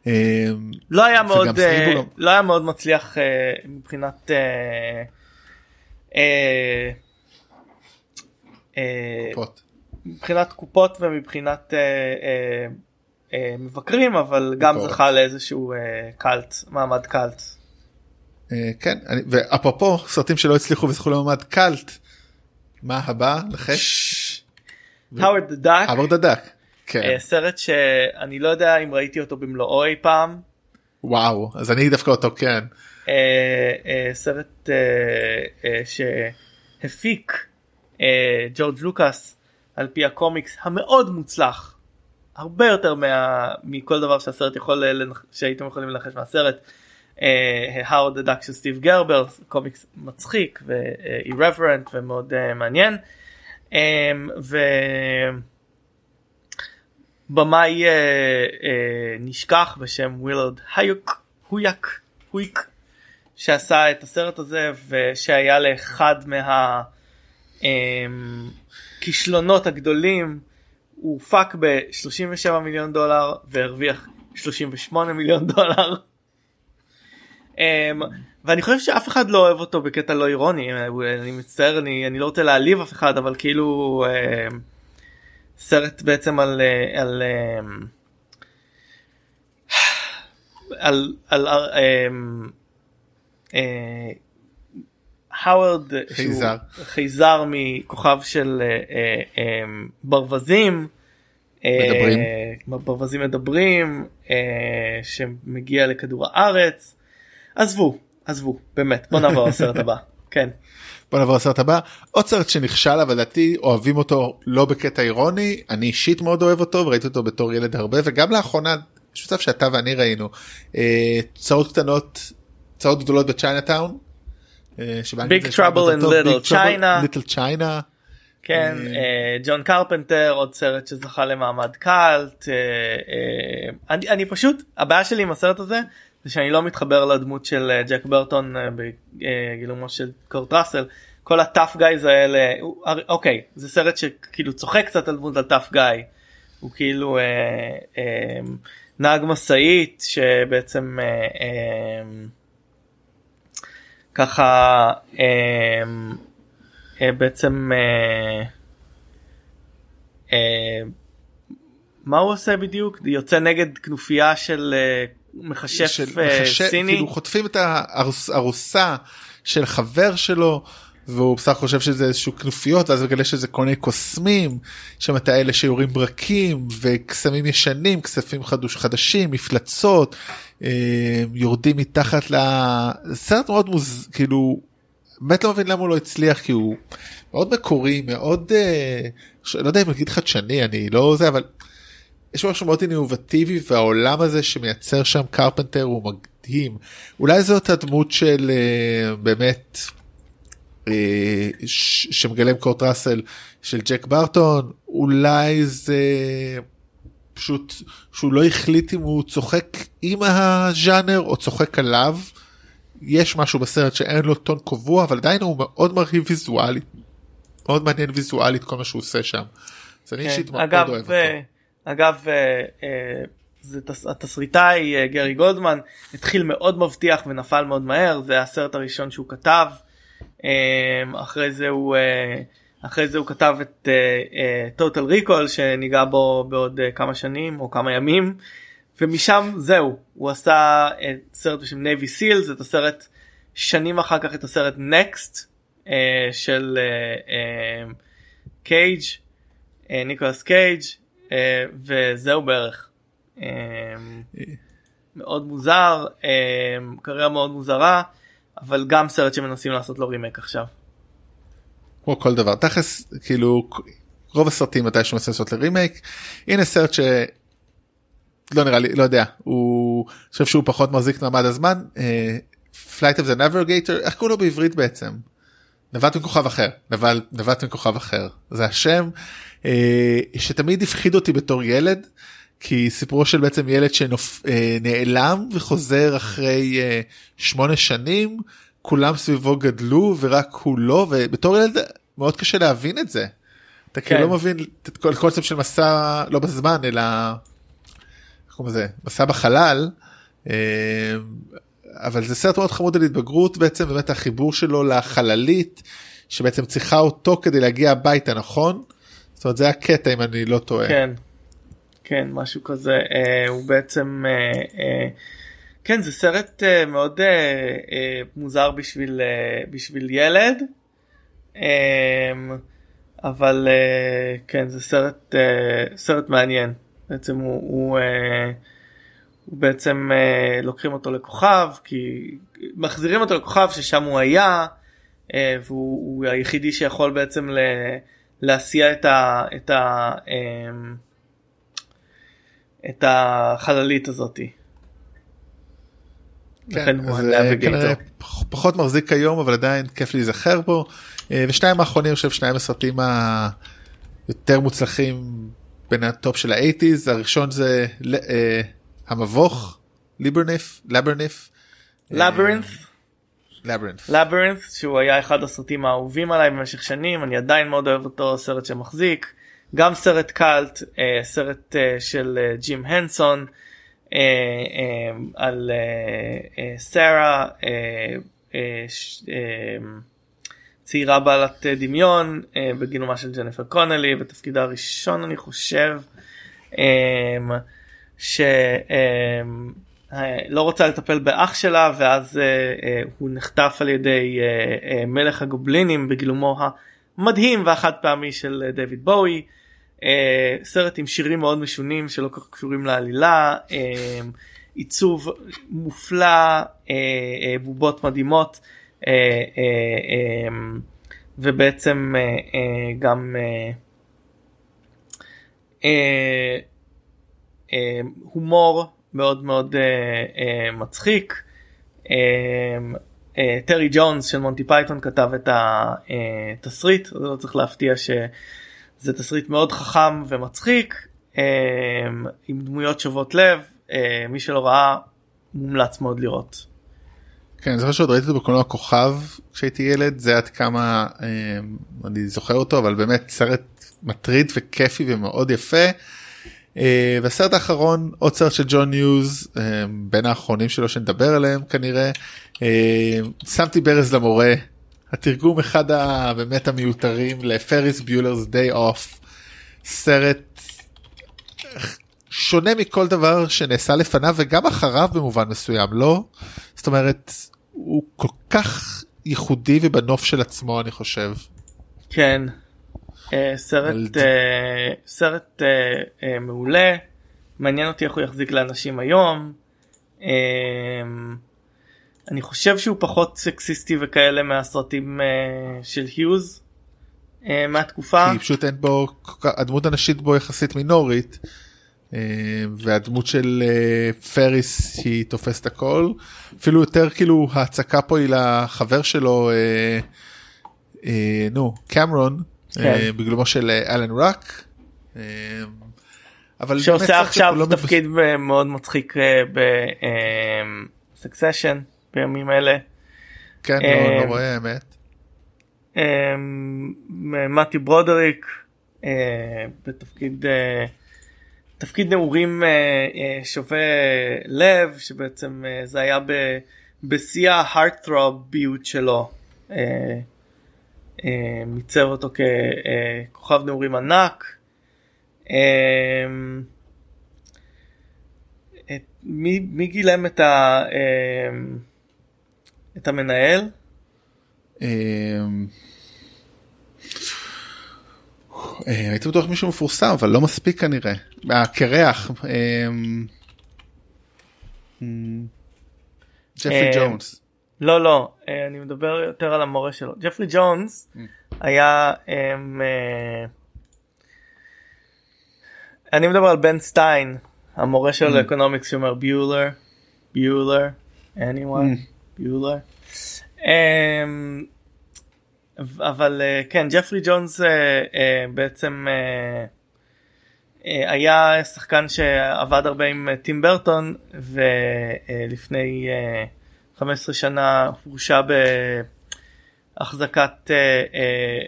S3: אה, לא היה מאוד אה, לא היה מאוד מצליח אה, מבחינת אה, אה, מבחינת קופות ומבחינת מבקרים אבל גם זכה לאיזשהו קאלט מעמד קאלט.
S2: כן ואפרופו סרטים שלא הצליחו וזכו למעמד קאלט מה הבא לחש?
S3: האוורד דאק.
S2: האוורד דאק. כן.
S3: אה, סרט שאני לא יודע אם ראיתי אותו במלואו אי פעם.
S2: וואו אז אני דווקא אותו כן.
S3: אה, אה, סרט שהפיק ג'ורג' לוקאס על פי הקומיקס המאוד מוצלח הרבה יותר מה, מכל דבר שהסרט יכול שהייתם יכולים לנחש מהסרט. האוורד הדאק של סטיב גרבר קומיקס מצחיק ו-irreverent ומאוד uh, מעניין. Um, ובמאי uh, uh, נשכח בשם ווילרד היוק הויק הויק שעשה את הסרט הזה ושהיה לאחד מה... Um, הכישלונות הגדולים הוא הופק ב-37 מיליון דולר והרוויח 38 מיליון דולר. ואני חושב שאף אחד לא אוהב אותו בקטע לא אירוני אני מצטער אני, אני לא רוצה להעליב אף אחד אבל כאילו um, סרט בעצם על uh, על um, על, על um, uh, האוורד
S2: חייזר.
S3: חייזר מכוכב של אה, אה, אה, ברווזים
S2: מדברים.
S3: ברווזים מדברים שמגיע לכדור הארץ. עזבו עזבו באמת בוא נעבור לסרט הבא כן.
S2: בוא נעבור לסרט הבא עוד סרט שנכשל אבל לדעתי אוהבים אותו לא בקטע אירוני אני אישית מאוד אוהב אותו וראיתי אותו בתור ילד הרבה וגם לאחרונה שותף שאתה ואני ראינו צרות קטנות צרות גדולות בצ'יינאטאון
S3: Big Trouble in Little China.
S2: Little China.
S3: כן, ג'ון קרפנטר עוד סרט שזכה למעמד קאלט. אה, אה, אני פשוט, הבעיה שלי עם הסרט הזה זה שאני לא מתחבר לדמות של אה, ג'ק ברטון בגילומו של קורט ראסל. כל ה tough guys האלה, אוקיי, זה סרט שכאילו צוחק קצת על דמות ה tough guy. הוא כאילו נהג משאית שבעצם ככה אה, אה, בעצם אה, אה, מה הוא עושה בדיוק יוצא נגד כנופיה של אה, מכשף
S2: של
S3: אה,
S2: מחשב,
S3: סיני.
S2: כאילו חוטפים את הארוסה של חבר שלו והוא בסך חושב שזה איזשהו כנופיות ואז מגלה שזה כל מיני קוסמים שם את האלה שיורים ברקים וקסמים ישנים כספים חדוש חדשים מפלצות אה, יורדים מתחת לסרט מאוד מוז כאילו באמת לא מבין למה הוא לא הצליח כי הוא מאוד מקורי מאוד אה, לא יודע אם להגיד חדשני אני לא זה אבל יש משהו מאוד אינובטיבי והעולם הזה שמייצר שם קרפנטר הוא מדהים אולי זאת הדמות של אה, באמת אה, ש- שמגלם קורט ראסל של ג'ק ברטון אולי זה פשוט שהוא לא החליט אם הוא צוחק עם הז'אנר או צוחק עליו. יש משהו בסרט שאין לו טון קבוע אבל עדיין הוא מאוד מרהיב ויזואלית. מאוד מעניין ויזואלית כל מה שהוא עושה שם. אז אני
S3: כן.
S2: אישית מאוד אוהב אותו.
S3: אגב, אה, אה, זה תס- התסריטאי אה, גרי גולדמן התחיל מאוד מבטיח ונפל מאוד מהר זה הסרט הראשון שהוא כתב אחרי זה הוא אחרי זה הוא כתב את Total Recall שניגע בו בעוד אה, כמה שנים או כמה ימים ומשם זהו הוא עשה אה, סרט בשם Navy Seals את הסרט שנים אחר כך את הסרט Next של אה, אה, קייג' ניקולס קייג' וזהו בערך. אה, מאוד מוזר, אה, קריירה מאוד מוזרה, אבל גם סרט שמנסים לעשות לו רימק עכשיו.
S2: כמו כל דבר תכלס כאילו רוב הסרטים מתי שהוא מנסה לעשות לרימייק הנה סרט ש... לא נראה לי לא יודע הוא חושב שהוא פחות מחזיק מעמד הזמן אה, Flight of the Navigator איך קוראים לו בעברית בעצם. נווט מכוכב אחר נבל נווט מכוכב אחר זה השם אה, שתמיד הפחיד אותי בתור ילד כי סיפורו של בעצם ילד שנעלם וחוזר אחרי אה, שמונה שנים כולם סביבו גדלו ורק הוא לא ובתור ילד מאוד קשה להבין את זה. אתה כאילו
S3: כן.
S2: לא מבין את כל קונספט של מסע לא בזמן אלא איך קוראים לזה מסע בחלל. אה, אבל זה סרט מאוד חמוד על התבגרות בעצם באמת החיבור שלו לחללית שבעצם צריכה אותו כדי להגיע הביתה נכון? זאת אומרת זה הקטע אם אני לא טועה.
S3: כן, כן, משהו כזה. אה, הוא בעצם, אה, אה, כן, זה סרט אה, מאוד אה, אה, מוזר בשביל, אה, בשביל ילד, אה, אבל אה, כן, זה סרט, אה, סרט מעניין. בעצם הוא, הוא, אה, בעצם אה, לוקחים אותו לכוכב, כי מחזירים אותו לכוכב ששם הוא היה, אה, והוא הוא היחידי שיכול בעצם ל... להסיע את ה... את ה... אמ, את החללית הזאתי.
S2: אז, אה,
S3: ה Navigator.
S2: כנראה פח- פחות מחזיק היום אבל עדיין כיף להיזכר בו אה, ושניים האחרונים אני חושב שניים הסרטים היותר מוצלחים בין הטופ של ה eighties הראשון זה אה, המבוך ליברניף לברניף
S3: לברינת'
S2: לברינף
S3: לברינת' שהוא היה אחד הסרטים האהובים עליי במשך שנים אני עדיין מאוד אוהב אותו סרט שמחזיק. גם סרט קאלט אה, סרט אה, של אה, ג'ים הנסון אה, אה, על אה, אה, סארה אה, אה, אה, צעירה בעלת אה, דמיון אה, בגילומה של ג'ניפר קונלי בתפקידה הראשון אני חושב. אה, שלא לא רוצה לטפל באח שלה ואז אה, אה, הוא נחטף על ידי אה, אה, מלך הגובלינים בגילומו המדהים והחד פעמי של אה, דויד בואי. אה, סרט עם שירים מאוד משונים שלא כל כך קשורים לעלילה אה, עיצוב מופלא אה, אה, בובות מדהימות אה, אה, אה, ובעצם אה, אה, גם אה, אה, אה, הומור מאוד מאוד אה, אה, מצחיק. אה, אה, טרי ג'ונס של מונטי פייתון כתב את התסריט, זה לא צריך להפתיע שזה תסריט מאוד חכם ומצחיק, אה, עם דמויות שובות לב, אה, מי שלא ראה מומלץ מאוד לראות.
S2: כן, אני זוכר שעוד ראיתי אותו בקולנוע כוכב כשהייתי ילד זה עד כמה אה, אני זוכר אותו אבל באמת סרט מטריד וכיפי ומאוד יפה. אה, והסרט האחרון עוד סרט של ג'ון יוז אה, בין האחרונים שלו שנדבר עליהם כנראה אה, שמתי ברז למורה התרגום אחד הבאמת המיותרים ל Ferris Bueller's Day Off סרט שונה מכל דבר שנעשה לפניו וגם אחריו במובן מסוים לא זאת אומרת הוא כל כך ייחודי ובנוף של עצמו אני חושב.
S3: כן. אה, סרט אה, סרט אה, מעולה מעניין אותי איך הוא יחזיק לאנשים היום. אני חושב שהוא פחות סקסיסטי וכאלה מהסרטים של היוז מהתקופה.
S2: כי פשוט אין בו הדמות הנשית בו יחסית מינורית. והדמות של פריס היא תופסת הכל אפילו יותר כאילו ההצקה פה היא לחבר שלו נו קמרון כן. בגלומו של אלן ראק.
S3: אבל שעושה עכשיו לא תפקיד מבס... מאוד מצחיק בסקסשן בימים אלה.
S2: כן, לא, לא רואה האמת.
S3: מתי ברודריק בתפקיד תפקיד נעורים שובה לב שבעצם זה היה בשיא ההארטרוביות שלו. מיצב אותו ככוכב נעורים ענק. מי, מי גילם את, ה, את המנהל?
S2: הייתי בטוח מישהו מפורסם אבל לא מספיק כנראה. הקרח. ג'פרי ג'ונס.
S3: לא לא אה, אני מדבר יותר על המורה שלו ג'פרי ג'ונס mm. היה הם, אה, אני מדבר על בן סטיין המורה שלו mm. לאקונומיקס שאומר ביולר ביולר anyone ביולר אמ, אבל אה, כן ג'פרי ג'ונס בעצם היה שחקן שעבד הרבה עם טים ברטון ולפני 15 שנה הורשע בהחזקת אה, אה,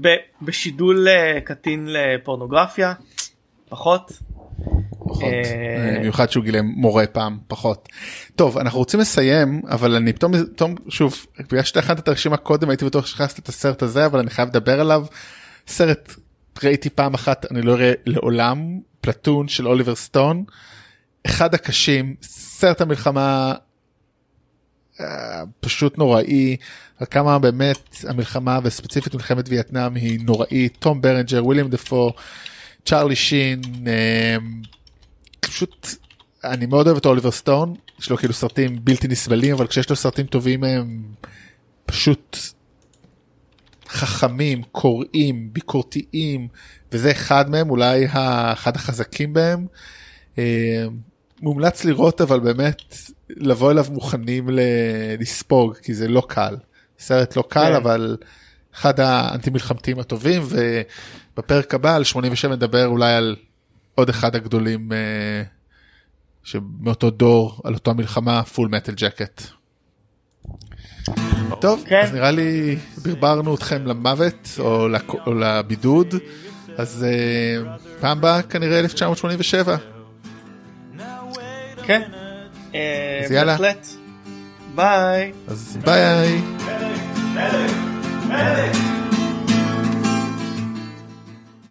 S3: ב, בשידול אה, קטין לפורנוגרפיה פחות.
S2: פחות, במיוחד שהוא גילם מורה פעם פחות. טוב אנחנו רוצים לסיים אבל אני פתאום פתאום שוב בגלל שאתה הכנת את הרשימה קודם הייתי בטוח שכנסת את הסרט הזה אבל אני חייב לדבר עליו. סרט ראיתי פעם אחת אני לא אראה לעולם פלאטון של אוליבר סטון. אחד הקשים סרט המלחמה פשוט נוראי על כמה באמת המלחמה וספציפית מלחמת וייטנאם היא נוראית תום ברנג'ר וויליאם דפו צ'ארלי שין אמ, פשוט אני מאוד אוהב את אוליבר סטון יש לו כאילו סרטים בלתי נסבלים אבל כשיש לו סרטים טובים הם פשוט חכמים קוראים ביקורתיים וזה אחד מהם אולי אחד החזקים בהם. אמ, מומלץ לראות אבל באמת לבוא אליו מוכנים לספוג כי זה לא קל סרט לא קל כן. אבל אחד האנטי מלחמתיים הטובים ובפרק הבא על 87 נדבר אולי על עוד אחד הגדולים uh, שמאותו דור על אותה מלחמה פול מטל ג'קט. טוב כן. אז נראה לי ברברנו אתכם למוות או, לק... או לבידוד אז uh, פעם הבאה כנראה 1987.
S3: כן. אז יאללה. בהחלט. ביי.
S2: אז ביי.